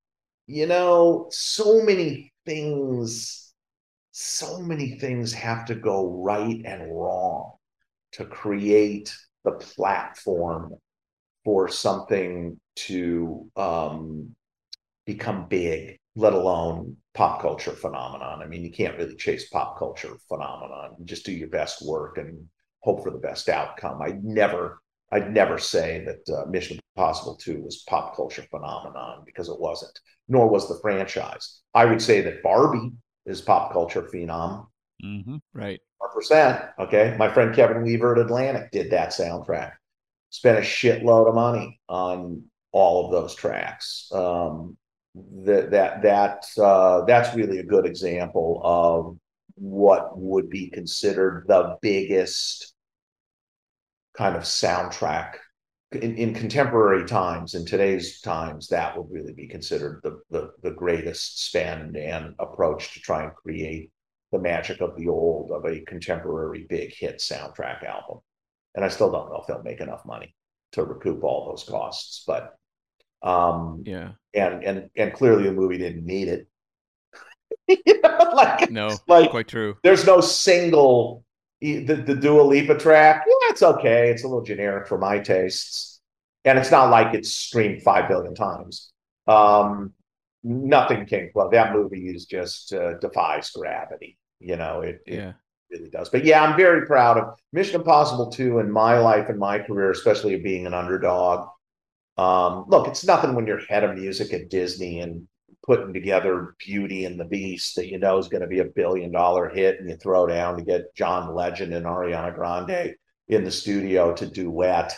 you know, so many things, so many things have to go right and wrong to create the platform for something to um, become big, let alone pop culture phenomenon. I mean, you can't really chase pop culture phenomenon. You just do your best work and hope for the best outcome. I'd never, I'd never say that uh, Mission Impossible 2 was pop culture phenomenon because it wasn't, nor was the franchise. I would say that Barbie is pop culture phenom. Mm-hmm, Right. 100%. Okay. My friend Kevin Weaver at Atlantic did that soundtrack. Spent a shitload of money on all of those tracks. Um, that that that uh, that's really a good example of what would be considered the biggest kind of soundtrack in, in contemporary times. In today's times, that would really be considered the, the the greatest spend and approach to try and create the magic of the old of a contemporary big hit soundtrack album. And I still don't know if they'll make enough money to recoup all those costs, but um Yeah. and and and clearly the movie didn't need it. You know, like No. like Quite true. there's no single the the Dua Lipa track. Yeah, it's okay. It's a little generic for my tastes, and it's not like it's streamed five billion times. Um, nothing came close. That movie is just uh, defies gravity. You know, it, it Yeah. really does. But yeah, I'm very proud of Mission Impossible 2 in my life and my career, especially being an underdog. Um, look, it's nothing when you're head of music at Disney and putting together Beauty and the Beast that you know is going to be a billion dollar hit, and you throw down to get John Legend and Ariana Grande in the studio to duet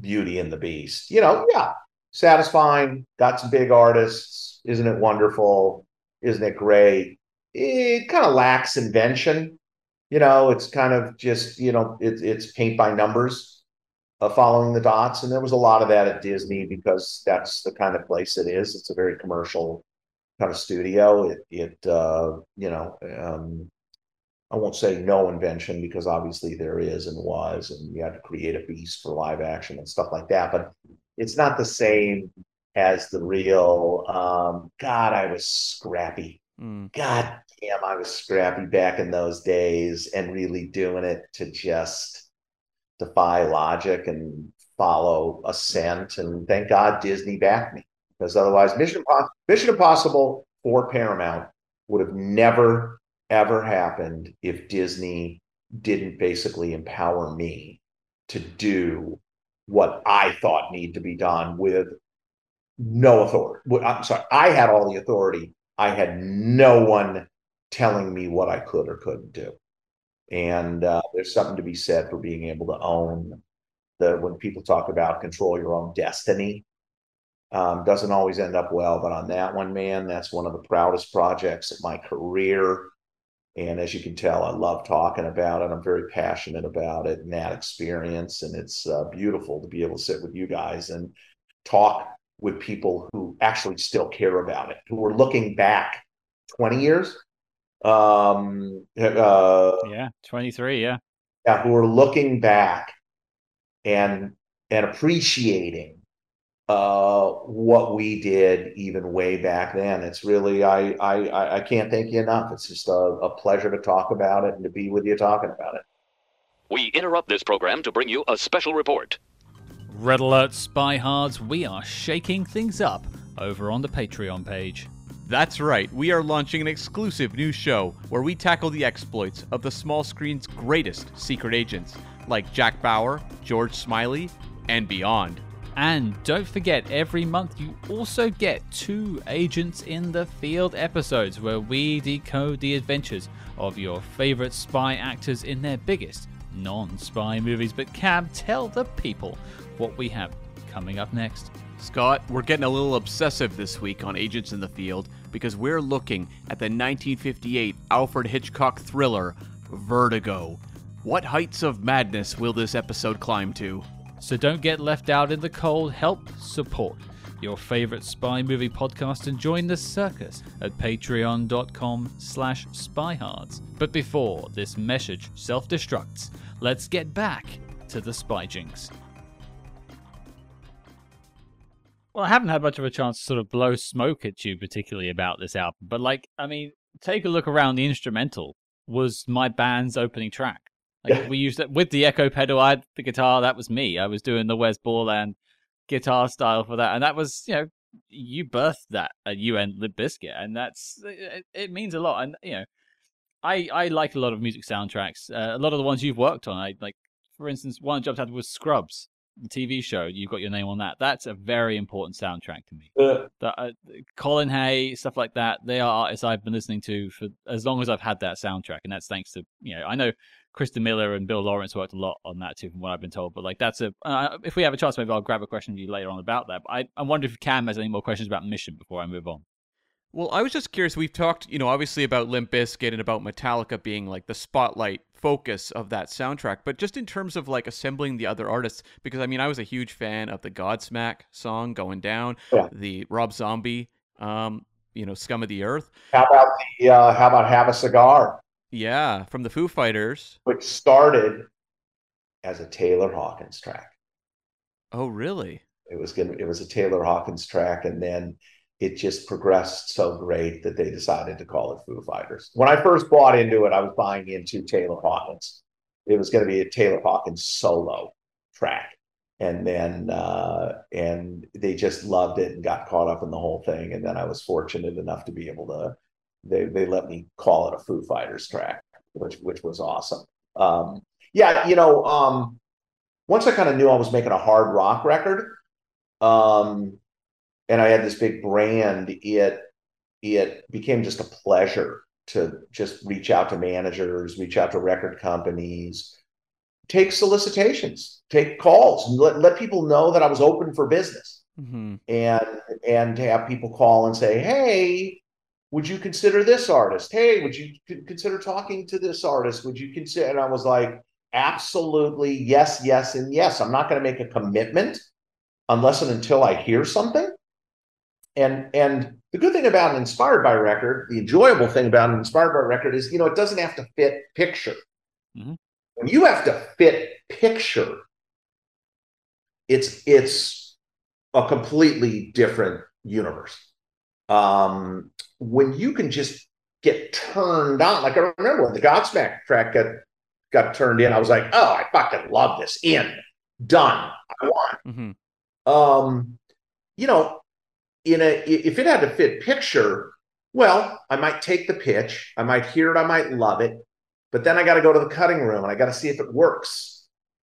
Beauty and the Beast. You know, yeah, satisfying. Got some big artists. Isn't it wonderful? Isn't it great? It kind of lacks invention. You know, it's kind of just you know, it's it's paint by numbers, uh, following the dots, and there was a lot of that at Disney because that's the kind of place it is. It's a very commercial kind of studio. It it uh, you know um, I won't say no invention because obviously there is and was, and you had to create a beast for live action and stuff like that. But it's not the same as the real. Um, God, I was scrappy. Mm. God damn, I was scrappy back in those days and really doing it to just defy logic and follow a scent. And thank God Disney backed me because otherwise, Mission, Mission Impossible for Paramount would have never ever happened if Disney didn't basically empower me to do what I thought needed to be done with no authority. I'm sorry, I had all the authority. I had no one telling me what I could or couldn't do. And uh, there's something to be said for being able to own the when people talk about control your own destiny. Um, doesn't always end up well, but on that one, man, that's one of the proudest projects of my career. And as you can tell, I love talking about it. I'm very passionate about it and that experience. And it's uh, beautiful to be able to sit with you guys and talk with people who actually still care about it, who are looking back 20 years. Um, uh, yeah, 23. Yeah. Yeah. Who are looking back and, and appreciating uh, what we did even way back then. It's really I I I can't thank you enough. It's just a, a pleasure to talk about it and to be with you talking about it. We interrupt this program to bring you a special report. Red Alert SpyHards, we are shaking things up over on the Patreon page. That's right, we are launching an exclusive new show where we tackle the exploits of the small screen's greatest secret agents, like Jack Bauer, George Smiley, and beyond. And don't forget, every month you also get two Agents in the Field episodes where we decode the adventures of your favorite spy actors in their biggest non spy movies. But Cam, tell the people what we have coming up next. Scott, we're getting a little obsessive this week on Agents in the Field because we're looking at the 1958 Alfred Hitchcock thriller, Vertigo. What heights of madness will this episode climb to? So don't get left out in the cold. Help support your favorite spy movie podcast and join the circus at patreon.com slash spyhards. But before this message self-destructs, let's get back to the spy jinx. Well, I haven't had much of a chance to sort of blow smoke at you particularly about this album, but like, I mean, take a look around the instrumental was my band's opening track. Like yeah. we used it with the echo pedal. I had the guitar. That was me. I was doing the Wes Borland guitar style for that, and that was you know you birthed that at UN Limp Bizkit, and that's it, it, means a lot. And you know, I I like a lot of music soundtracks. Uh, a lot of the ones you've worked on. I like, for instance, one job I had was Scrubs, the TV show. You've got your name on that. That's a very important soundtrack to me. Uh, the, uh, Colin Hay, stuff like that. They are artists I've been listening to for as long as I've had that soundtrack, and that's thanks to you know I know Kristen Miller and Bill Lawrence worked a lot on that too, from what I've been told. But like, that's a uh, if we have a chance, maybe I'll grab a question of you later on about that. But I, I wonder if Cam has any more questions about Mission before I move on. Well, I was just curious. We've talked, you know, obviously about Limp Bizkit and about Metallica being like the spotlight focus of that soundtrack, but just in terms of like assembling the other artists, because I mean, I was a huge fan of the Godsmack song "Going Down," yeah. the Rob Zombie, um, you know, "Scum of the Earth." How about the uh, How about "Have a Cigar"? Yeah, from the Foo Fighters. Which started as a Taylor Hawkins track. Oh, really? It was gonna it was a Taylor Hawkins track, and then it just progressed so great that they decided to call it Foo Fighters. When I first bought into it, I was buying into Taylor Hawkins. It was going to be a Taylor Hawkins solo track. And then uh, and they just loved it and got caught up in the whole thing. And then I was fortunate enough to be able to they they let me call it a Foo Fighters track, which which was awesome. Um, yeah, you know, um, once I kind of knew I was making a hard rock record, um, and I had this big brand, it it became just a pleasure to just reach out to managers, reach out to record companies, take solicitations, take calls, and let, let people know that I was open for business. Mm-hmm. And and to have people call and say, "Hey, would you consider this artist? Hey, would you consider talking to this artist? Would you consider?" And I was like, "Absolutely, yes, yes, and yes. I'm not going to make a commitment unless and until I hear something." And and the good thing about an inspired by record, the enjoyable thing about an inspired by record is, you know, it doesn't have to fit picture. Mhm. When you have to fit picture, it's it's a completely different universe. Um, when you can just get turned on, like I remember when the Godsmack track got got turned in, I was like, oh, I fucking love this. In, done. I want Mm-hmm. um, you know, in a if it had to fit picture, well, I might take the pitch, I might hear it, I might love it, but then I got to go to the cutting room and I got to see if it works.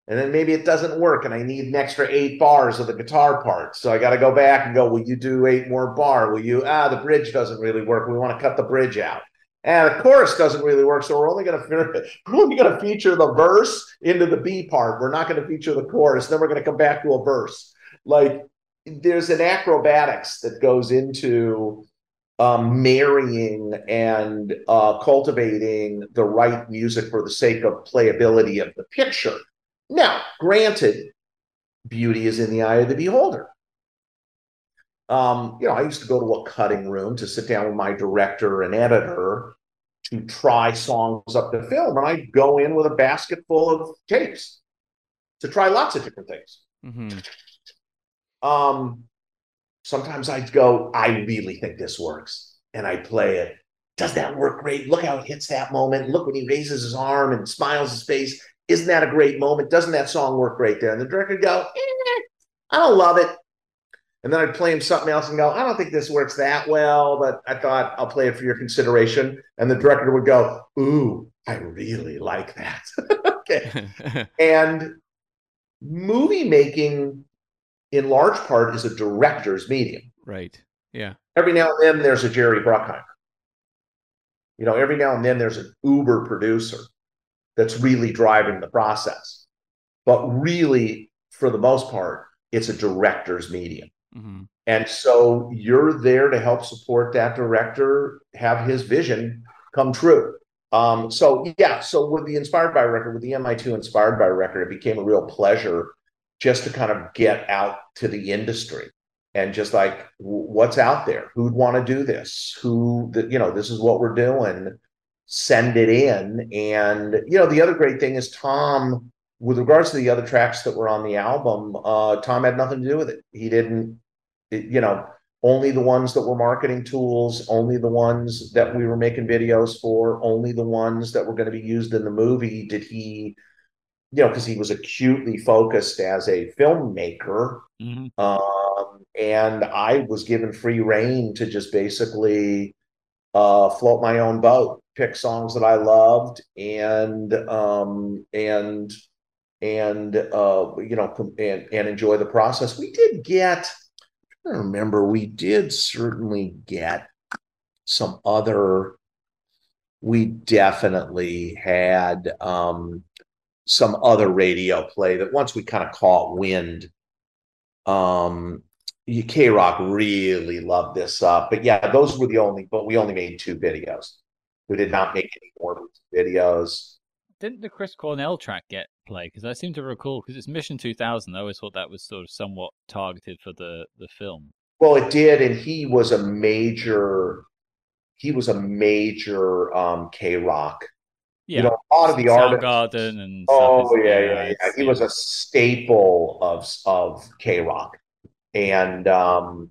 And then maybe it doesn't work and I need an extra eight bars of the guitar part. So I got to go back and go, will you do eight more bar? Will you, ah, the bridge doesn't really work. We want to cut the bridge out. And the chorus doesn't really work. So we're only going to, we're only going to feature the verse into the B part. We're not going to feature the chorus. Then we're going to come back to a verse. Like there's an acrobatics that goes into um, marrying and uh, cultivating the right music for the sake of playability of the picture. Now, granted, beauty is in the eye of the beholder. Um, you know, I used to go to a cutting room to sit down with my director and editor to try songs up to film, and I'd go in with a basket full of tapes to try lots of different things. Mm-hmm. Um, sometimes I'd go, I really think this works, and I'd play it. Does that work great? Look how it hits that moment. Look when he raises his arm and smiles his face. Isn't that a great moment? Doesn't that song work great there? And the director would go, eh, I don't love it. And then I'd play him something else and go, I don't think this works that well, but I thought I'll play it for your consideration. And the director would go, Ooh, I really like that. okay. And movie making, in large part, is a director's medium. right. Yeah. Every now and then, there's a Jerry Bruckheimer. You know, every now and then, there's an Uber producer that's really driving the process. But really, for the most part, it's a director's medium. Mm-hmm. And so you're there to help support that director have his vision come true. Um, so yeah, so with the Inspired by record, with the MI2 Inspired by record, it became a real pleasure just to kind of get out to the industry and just like what's out there, who'd want to do this, who you know, this is what we're doing, send it in. And you know, the other great thing is Tom with regards to the other tracks that were on the album, uh, Tom had nothing to do with it. He didn't, it- you know, only the ones that were marketing tools, only the ones that we were making videos for, only the ones that were going to be used in the movie did he, you know, because he was acutely focused as a filmmaker. Mhm. Um, and I was given free reign to just basically uh, float my own boat, pick songs that I loved, and um, and and uh, you know, and and enjoy the process. We did get. I remember we did certainly get some other. We definitely had um, some other radio play that once we kind of caught wind. Um, KROQ really loved this up, but yeah, those were the only. But we only made two videos. We did not make any more videos. Didn't the Chris Cornell track get play? Because I seem to recall, because it's Mission 2000. I always thought that was sort of somewhat targeted for the the film. Well, it did, and he was a major. He was a major um, KROQ. Yeah, You know, a lot of the artists. Soundgarden and Oh yeah, yeah, yeah. He was a staple of of KROQ, and um,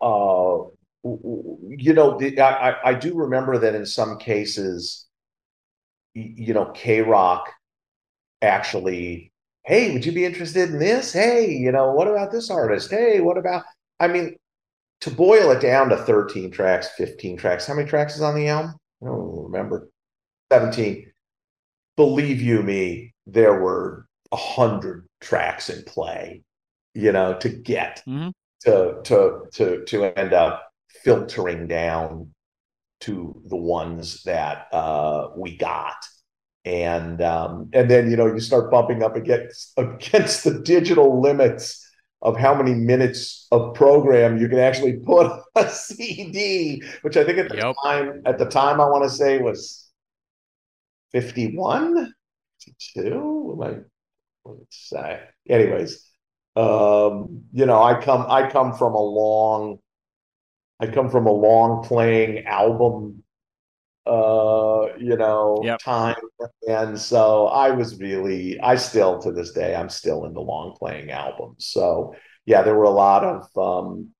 uh, you know, the, I I- do remember that in some cases, you know, KROQ actually, hey, would you be interested in this? Hey, you know, what about this artist? Hey, what about? I mean, to boil it down to thirteen tracks, fifteen tracks. How many tracks is on the album? I don't remember. Seventeen believe you me, there were a hundred tracks in play, you know, to get Mhm. to to to to end up filtering down to the ones that uh, we got. And um, and then you know you start bumping up against against the digital limits of how many minutes of program you can actually put on a CD, which I think at the Yep. time at the time I want to say was 51, 52, like let's say. Anyways, um, you know, I come I come from a long I come from a long playing album uh you know Yep. time. And so I was really I still to this day I'm still into long playing albums so yeah there were a lot of um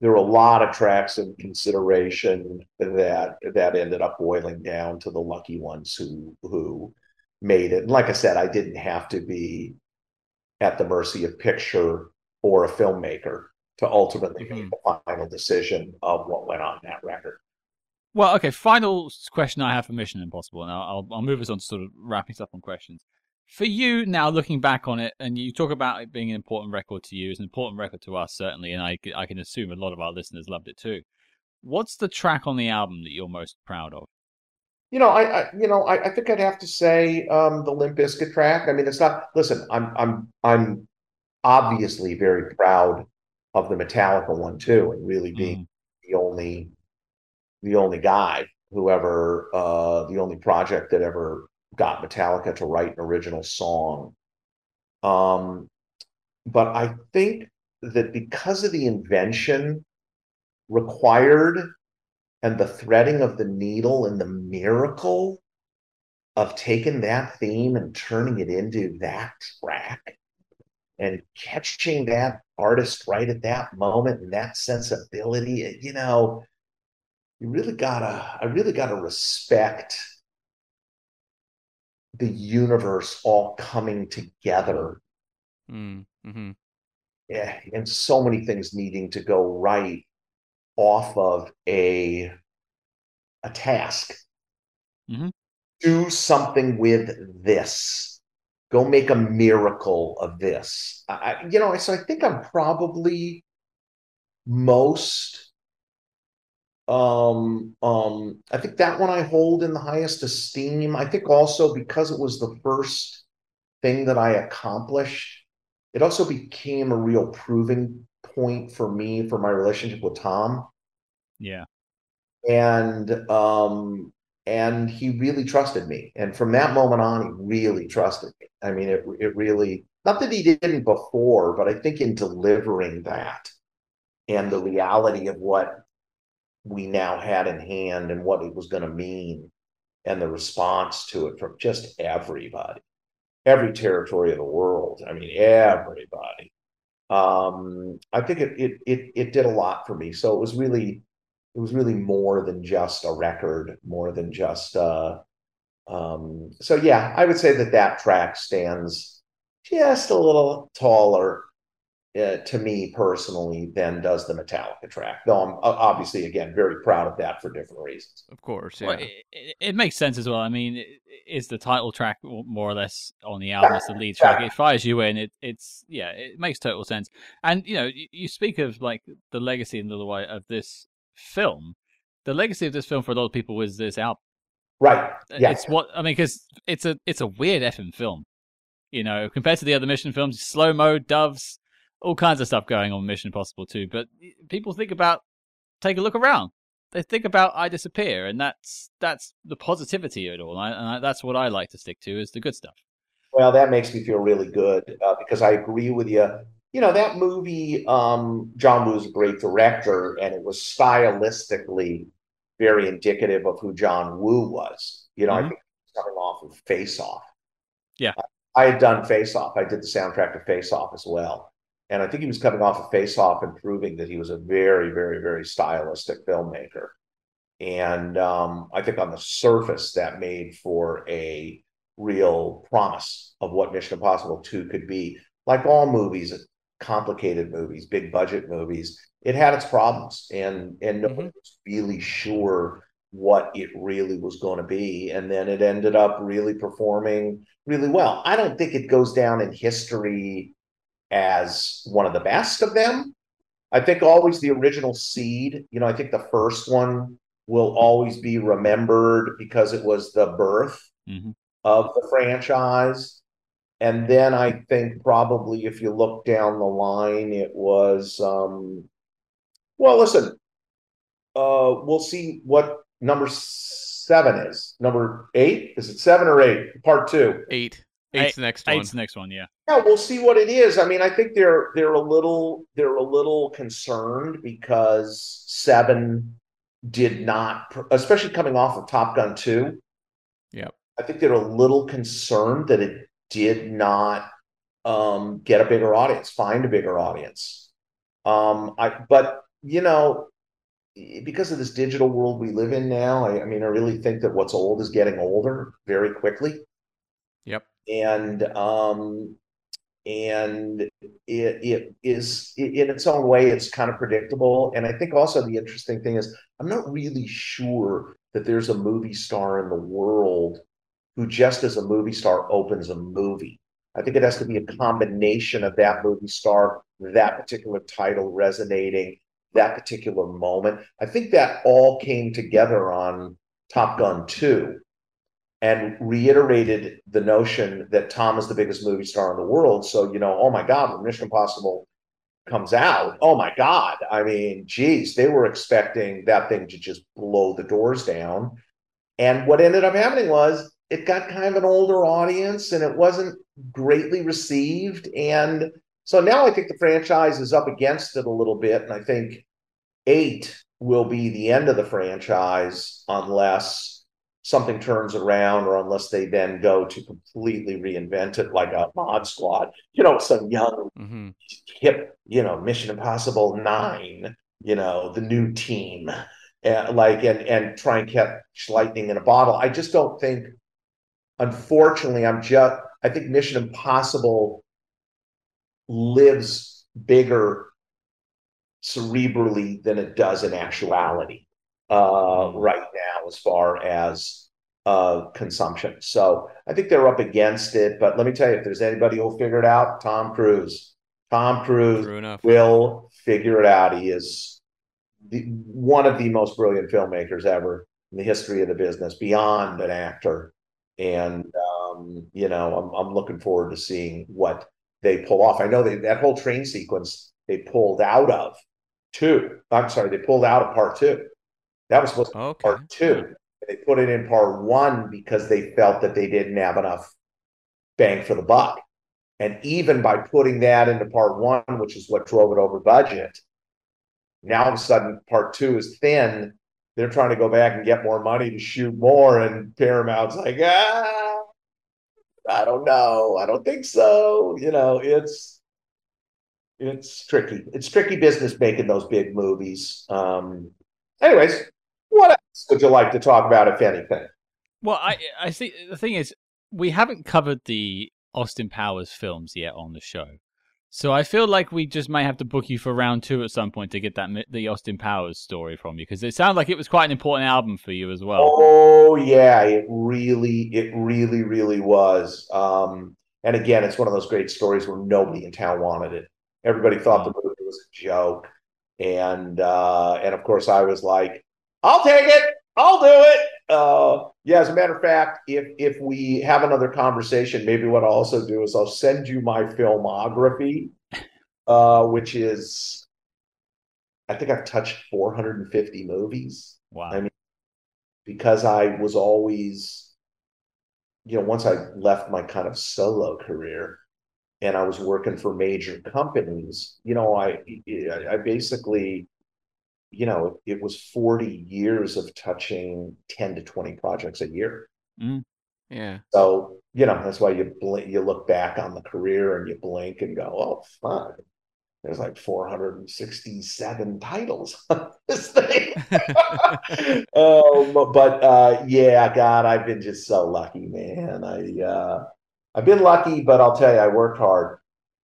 there were a lot of tracks in consideration that that ended up boiling down to the lucky ones who who made it. And like I said I didn't have to be at the mercy of picture or a filmmaker to ultimately make mm-hmm. the final decision of what went on that record Well, okay. Final question I have for Mission Impossible, and I'll, I'll, I'll move us on to sort of wrapping stuff on questions. For you now, looking back on it, and you talk about it being an important record to you, it's an important record to us certainly, and I can assume a lot of our listeners loved it too. What's the track on the album that you're most proud of? You know, I, I you know, I, I think I'd have to say um, the Limp Bizkit track. I mean, it's not. Listen, I'm I'm I'm obviously very proud of the Metallica one too, and really being the only the only guy whoever uh, the only project that ever got Metallica to write an original song. Um, but I think that because of the invention required and the threading of the needle and the miracle of taking that theme and turning it into that track and catching that artist right at that moment and that sensibility, you know, you really gotta, I really gotta respect the universe all coming together. Mm, hmm yeah, and so many things needing to go right off of a a task. Mhm. Do something with this. Go make a miracle of this. I, I- you know, so I think I'm probably most um um I think that one I hold in the highest esteem. I think also because it was the first thing that I accomplished it also became a real proving point for me for my relationship with Tom. Yeah. And um and he really trusted me. And from that moment on, he really trusted me. I mean, it it really not that he didn't before, but I think in delivering that and the reality of what we now had in hand and what it was going to mean and the response to it from just everybody every territory of the world. I mean, everybody. Um, I think it, it it it did a lot for me. So it was really it was really more than just a record, more than just uh um so yeah, I would say that that track stands just a little taller uh, to me personally than does the Metallica track. Though I'm uh, obviously again very proud of that for different reasons. Of course, yeah. Well, it, it, it makes sense as well. I mean, it, it's the title track more more or less on the album. It's the lead track. It fires you in. It, it's yeah, it makes total sense. And you know, you, you speak of like the legacy in the way of this film. The legacy of this film for a lot of people was this album. Right. Yeah. It's what I mean because it's a it's a weird effing film. You know, compared to the other Mission films, slow mo, doves, all kinds of stuff going on Mission Impossible too. But people think about take a look around. They think about I disappear, and that's that's the positivity of it all. And, I, and I, that's what I like to stick to is the good stuff. Well, that makes me feel really good uh, because I agree with you. You know, that movie, um, John Woo's a great director, and it was stylistically very indicative of who John Woo was. You know, I Mhm. think coming off of Face Off. Yeah. I had done Face Off. I did the soundtrack to Face Off as well. And I think he was coming off of Face Off and proving that he was a very, very, very stylistic filmmaker. And um, I think on the surface, that made for a real promise of what Mission Impossible 2 could be. Like all movies, complicated movies, big budget movies, it had its problems, and and nobody Mhm. was really sure what it really was going to be. And then it ended up really performing really well. I don't think it goes down in history as one of the best of them, I think always the original seed. You know, I think the first one will always be remembered because it was the birth Mhm. of the franchise. And then I think probably if you look down the line, it was um well, listen, uh we'll see what number seven is. Number eight? Is it seven or eight? Part two. Eight. Eight's the next one. Eight's the next one, yeah. Yeah, we'll see what it is. I mean, I think they're they're a little they're a little concerned because seven did not, especially coming off of Top Gun two. Yep. I think they're a little concerned that it did not um, get a bigger audience, find a bigger audience. Um, I but you know because of this digital world we live in now, I, I mean, I really think that what's old is getting older very quickly Yep. and um and it it is in its own way it's kind of predictable and i think also the interesting thing is i'm not really sure that there's a movie star in the world who just as a movie star opens a movie i think it has to be a combination of that movie star that particular title resonating that particular moment i think that all came together on top gun 2 and reiterated the notion that Tom is the biggest movie star in the world. So, you know, oh my God, when Mission Impossible comes out, oh my God. I mean, geez, they were expecting that thing to just blow the doors down. And what ended up happening was it got kind of an older audience and it wasn't greatly received. And so now I think the franchise is up against it a little bit. And I think eight will be the end of the franchise unless something turns around or unless they then go to completely reinvent it like a mod squad you know some young mm-hmm. hip you know mission impossible 9 you know the new team like and and try and catch lightning in a bottle i just don't think unfortunately i'm just i think mission impossible lives bigger cerebrally than it does in actuality uh, right now as far as uh, consumption. So I think they're up against it. But let me tell you, if there's anybody who'll figure it out, Tom Cruise. Tom Cruise will figure it out. He is the, one of the most brilliant filmmakers ever in the history of the business, beyond an actor. And um, you know, I'm I'm looking forward to seeing what they pull off. I know they, that whole train sequence they pulled out of two. I'm sorry, they pulled out of part two. That was supposed to be Okay. part two. They put it in part one because they felt that they didn't have enough bang for the buck. And even by putting that into part one, which is what drove it over budget, now all of a sudden part two is thin. They're trying to go back and get more money to shoot more, and Paramount's like, ah, I don't know, I don't think so. You know, it's it's tricky. It's tricky business making those big movies. Um, anyways, what else would you like to talk about, if anything? Well, I I think the thing is we haven't covered the Austin Powers films yet on the show. So I feel like we just may have to book you for round two at some point to get that the Austin Powers story from you because it sounds like it was quite an important album for you as well. Oh yeah, it really, it really, really was. Um, and again, it's one of those great stories where nobody in town wanted it. Everybody thought the movie was a joke, and uh, and of course I was like, I'll take it, I'll do it. Uh, yeah, as a matter of fact, if if we have another conversation, maybe what I'll also do is I'll send you my filmography, uh, which is, I think I've touched 450 movies Wow. I mean, because I was always, you know, once I left my kind of solo career and I was working for major companies, you know, I I basically, you know, it was 40 years of touching 10 to 20 projects a year. Yeah. So, you know, that's why you blink, you look back on the career and you blink and go, oh, fuck. There's like 467 titles on this thing. um, but uh, yeah, God, I've been just so lucky, man. I uh, I've been lucky, but I'll tell you, I worked hard.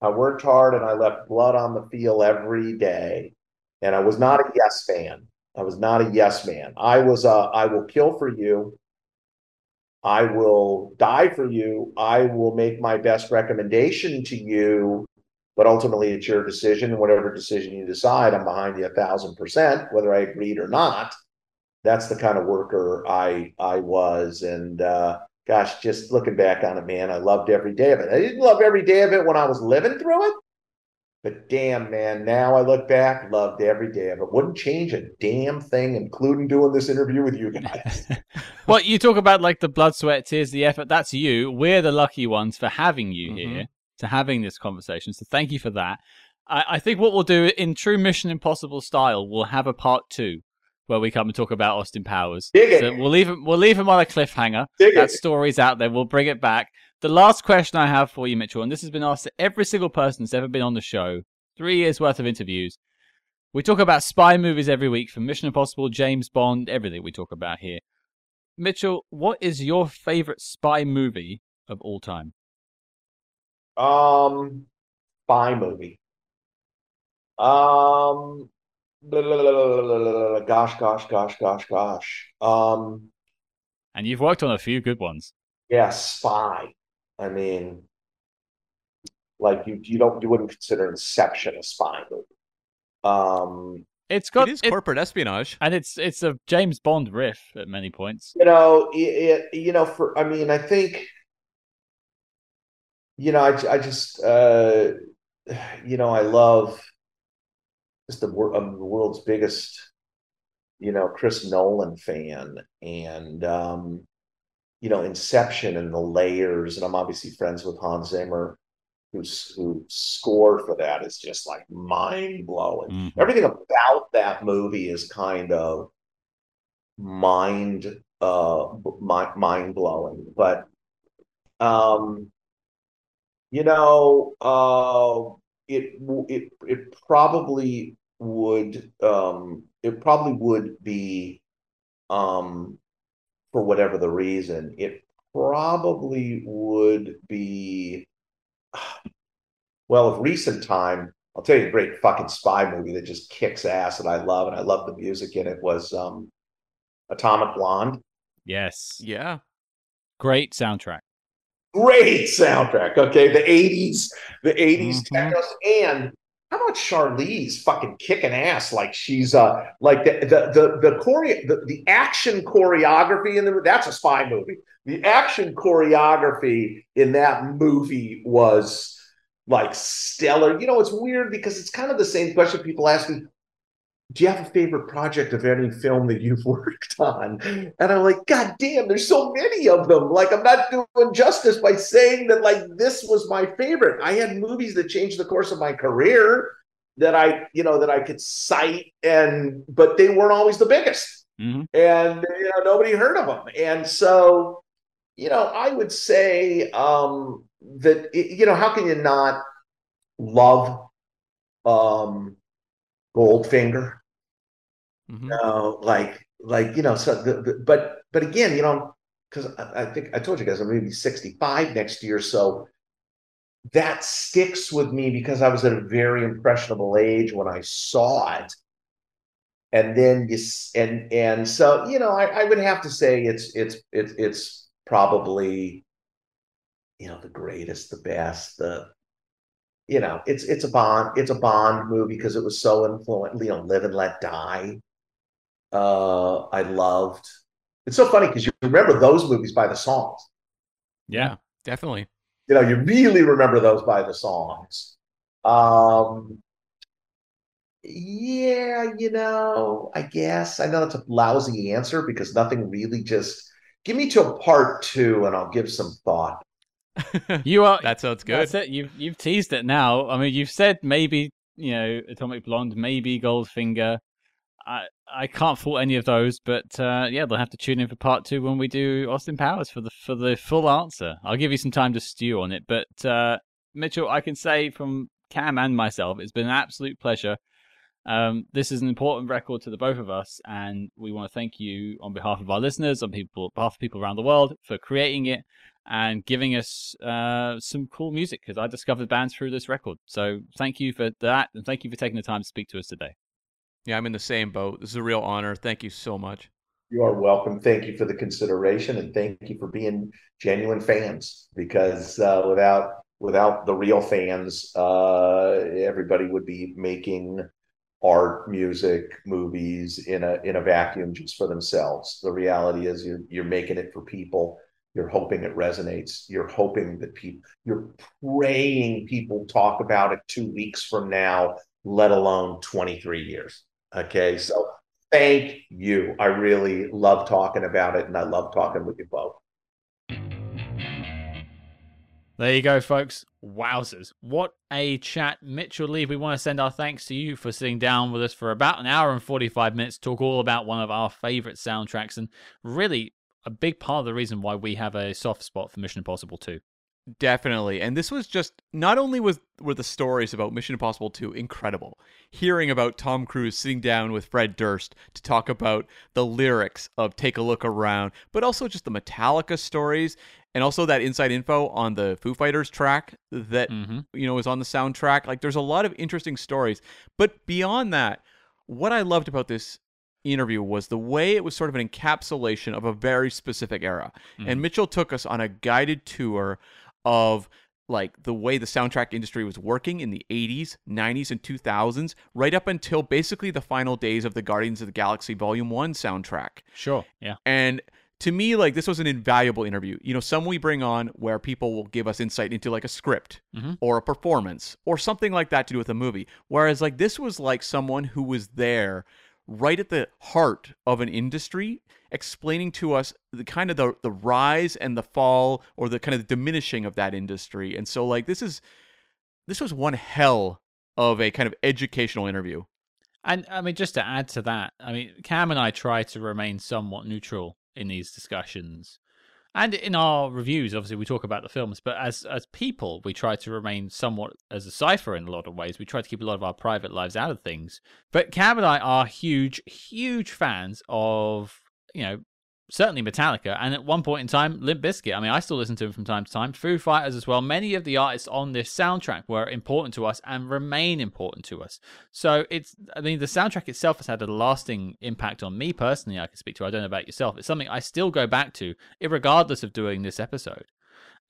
I worked hard and I left blood on the field every day. And I was not a yes fan. I was not a yes man. I was a I will kill for you. I will die for you. I will make my best recommendation to you but ultimately it's your decision. Whatever decision you decide, I'm behind you a thousand percent, whether I agreed or not. That's the kind of worker I I was, and uh, gosh, just looking back on it, man, I loved every day of it. I didn't love every day of it when I was living through it, but damn, man, now I look back, loved every day of it. Wouldn't change a damn thing, including doing this interview with you guys. well, you talk about like the blood, sweat, tears, the effort. That's you. We're the lucky ones for having you Mhm. here, to having this conversation. So thank you for that. I, I think what we'll do in true Mission Impossible style, we'll have a part two where we come and talk about Austin Powers. Dig it. So we'll leave him. We'll leave him on a cliffhanger. Dig that it. story's out there. We'll bring it back. The last question I have for you, Mitchell, and this has been asked to every single person that's ever been on the show, three years worth of interviews. We talk about spy movies every week, from Mission Impossible, James Bond, everything we talk about here. Mitchell, what is your favorite spy movie of all time? Um, spy movie. Um, blah, blah, blah, gosh, gosh, gosh, gosh, gosh. Um, and you've worked on a few good ones. Yeah, spy. I mean, like you, you don't, you wouldn't consider Inception a spy movie. Um, It's got it is it- corporate espionage. and it's it's a James Bond riff at many points. you know, it, it, you know, for I mean, I think, you know, I, I just, uh, you know, I love just the wor- I'm the world's biggest, you know, Chris Nolan fan, and um, you know, Inception and the layers, and I'm obviously friends with Hans Zimmer, who's who score for that is just like mind blowing Mhm. everything about that movie is kind of mind uh mind, mind blowing but um you know uh it it it probably would um it probably would be um for whatever the reason it probably would be well of recent time I'll tell you a great fucking spy movie that just kicks ass and I love and I love the music in it was um Atomic Blonde. Yes, Yeah. great soundtrack. Great soundtrack. Okay, the 80s, the 80s Mhm. techno and how about Charlize fucking kicking ass like she's uh like the the the the choreo the, the action choreography in the that's a spy movie. The action choreography in that movie was like stellar. You know, it's weird because it's kind of the same question people ask me. Do you have a favorite project of any film that you've worked on? And I'm like, God damn, there's so many of them. Like, I'm not doing justice by saying that, like, this was my favorite. I had movies that changed the course of my career that I, you know, that I could cite, and but they weren't always the biggest hmm and you know nobody heard of them and so you know i would say um that you know how can you not love um goldfinger Mhm. no like like you know so the, the, but but again you know because I, I think i told you guys i'm going to be 65 next year so that sticks with me because i was at a very impressionable age when i saw it and then you and and so you know I, I would have to say it's it's it's it's probably you know the greatest the best the you know it's it's a bond it's a bond movie because it was so influential you know live and let die uh i loved it's so funny because you remember those movies by the songs Yeah, Definitely. you know you really remember those by the songs um yeah you know i guess i know that's a lousy answer because nothing really just give me to a part two and i'll give some thought you are. that sounds good. That's it. You've you've teased it now. I mean, you've said maybe you know Atomic Blonde, maybe Goldfinger. I I can't fault any of those, but uh, yeah, they'll have to tune in for part two when we do Austin Powers for the for the full answer. I'll give you some time to stew on it, but uh, Mitchell, I can say from Cam and myself, it's been an absolute pleasure. Um, this is an important record to the both of us, and we want to thank you on behalf of our listeners, on people, behalf of people around the world, for creating it and giving us uh, some cool music. Because I discovered bands through this record, so thank you for that, and thank you for taking the time to speak to us today. Yeah, I'm in the same boat. This is a real honor. Thank you so much. you are welcome thank you for the consideration and thank you for being genuine fans because uh, without without the real fans, uh, everybody would be making art, music, movies in a in a vacuum just for themselves. The reality is you're you're making it for people. You're hoping it resonates. You're hoping that people you're praying people talk about it two weeks from now, let alone 23 years. Okay. So thank you. I really love talking about it and I love talking with you both. There you go, folks. Wowzers. What a chat. Mitchell Leib, we want to send our thanks to you for sitting down with us for about an hour and 45 minutes to talk all about one of our favorite soundtracks and really a big part of the reason why we have a soft spot for Mission Impossible 2. Definitely. And this was just not only was were the stories about Mission Impossible 2 incredible. Hearing about Tom Cruise sitting down with Fred Durst to talk about the lyrics of Take a Look Around, but also just the Metallica stories and also that inside info on the Foo Fighters track that Mm-hmm. you know is on the soundtrack. Like there's a lot of interesting stories. But beyond that, what I loved about this interview was the way it was sort of an encapsulation of a very specific era. And Mitchell took us on a guided tour of like the way the soundtrack industry was working in the 80s, 90s and 2000s right up until basically the final days of the Guardians of the Galaxy Volume 1 soundtrack. Sure. Yeah. And to me, like this was an invaluable interview. You know, some we bring on where people will give us insight into like a script Mhm. or a performance or something like that to do with a movie. Whereas like this was like someone who was there right at the heart of an industry explaining to us the kind of the, the rise and the fall or the kind of diminishing of that industry. And so like this is this was one hell of a kind of educational interview. And I mean, just to add to that, I mean, Cam and I try to remain somewhat neutral in these discussions. And in our reviews, obviously, we talk about the films, but as as people, we try to remain somewhat as a cipher in a lot of ways. We try to keep a lot of our private lives out of things. But Cam and I are huge, huge fans of, you know, certainly Metallica, and at one point in time, Limp Bizkit. I mean, I still listen to them from time to time. Foo Fighters as well. Many of the artists on this soundtrack were important to us and remain important to us. So it's, I mean, the soundtrack itself has had a lasting impact on me personally. I can speak to. I don't know about yourself. It's something I still go back to, regardless of doing this episode.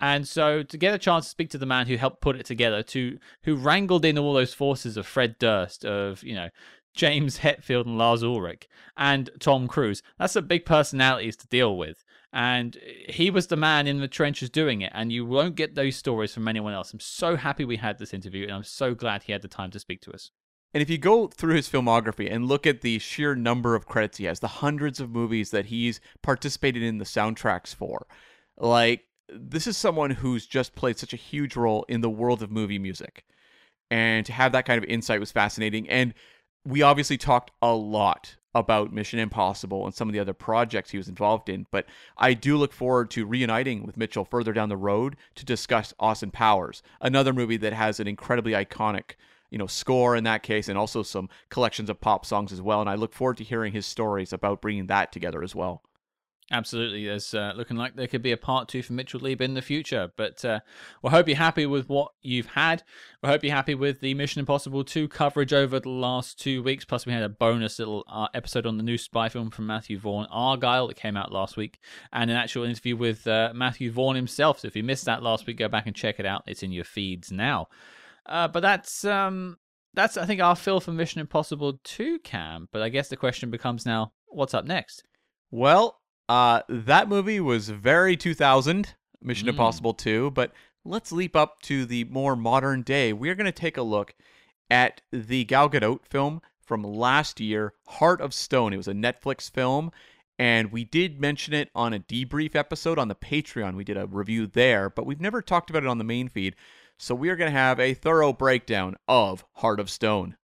And so to get a chance to speak to the man who helped put it together, to who wrangled in all those forces of Fred Durst, of you know James Hetfield and Lars Ulrich, and Tom Cruise, that's a big personalities to deal with. And he was the man in the trenches doing it, and you won't get those stories from anyone else. I'm so happy we had this interview, and I'm so glad he had the time to speak to us. And if you go through his filmography and look at the sheer number of credits he has, the hundreds of movies that he's participated in the soundtracks for, like this is someone who's just played such a huge role in the world of movie music. And to have that kind of insight was fascinating. And we obviously talked a lot about Mission Impossible and some of the other projects he was involved in, but I do look forward to reuniting with Mitchell further down the road to discuss Austin Powers, another movie that has an incredibly iconic you know score in that case and also some collections of pop songs as well and i look forward to hearing his stories about bringing that together as well Absolutely, there's uh, looking like there could be a part two for Mitchell Leib in the future. But uh, we hope you're happy with what you've had. We hope you're happy with the Mission Impossible 2 coverage over the last two weeks. Plus, we had a bonus little uh, episode on the new spy film from Matthew Vaughn, Argylle, that came out last week, and an actual interview with uh, Matthew Vaughn himself. So if you missed that last week, go back and check it out. It's in your feeds now. Uh, but that's um, that's I think our fill for Mission Impossible 2, Cam. But I guess the question becomes now, what's up next? well uh that movie was very 2000 mission Mm. impossible 2 but let's leap up to the more modern day. We're going to take a look at the gal gadot film from last year heart of stone. It was a netflix film and we did mention it on a debrief episode on the patreon. We did a review there but we've never talked about it on the main feed. So we are going to have a thorough breakdown of heart of stone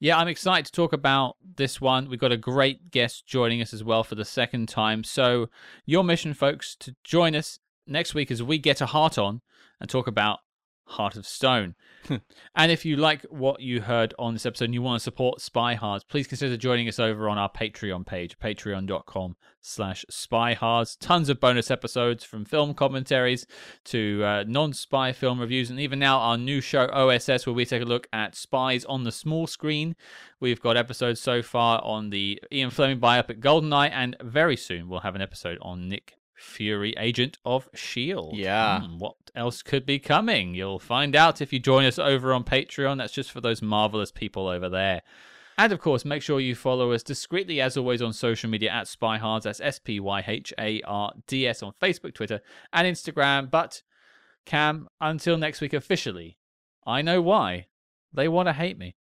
Yeah, I'm excited to talk about this one. We've got a great guest joining us as well for the second time. So, your mission, folks, to join us next week as we get a heart on and talk about Heart of Stone. and if you like what you heard on this episode and you want to support SpyHards, please consider joining us over on our Patreon page, patreon.com slash spyhards. Tons of bonus episodes from film commentaries to uh, non-spy film reviews, and even now our new show OSS, where we take a look at spies on the small screen. We've got episodes so far on the Ian Fleming biopic Goldeneye, and very soon we'll have an episode on Nick Fury, agent of S.H.I.E.L.D. Yeah. Hmm, what else could be coming? You'll find out if you join us over on Patreon. That's just for those marvelous people over there. And of course, make sure you follow us discreetly as always on social media at SpyHards. That's S P Y H A R D S on Facebook, Twitter, and Instagram. But, Cam, until next week officially, I know why. They want to hate me.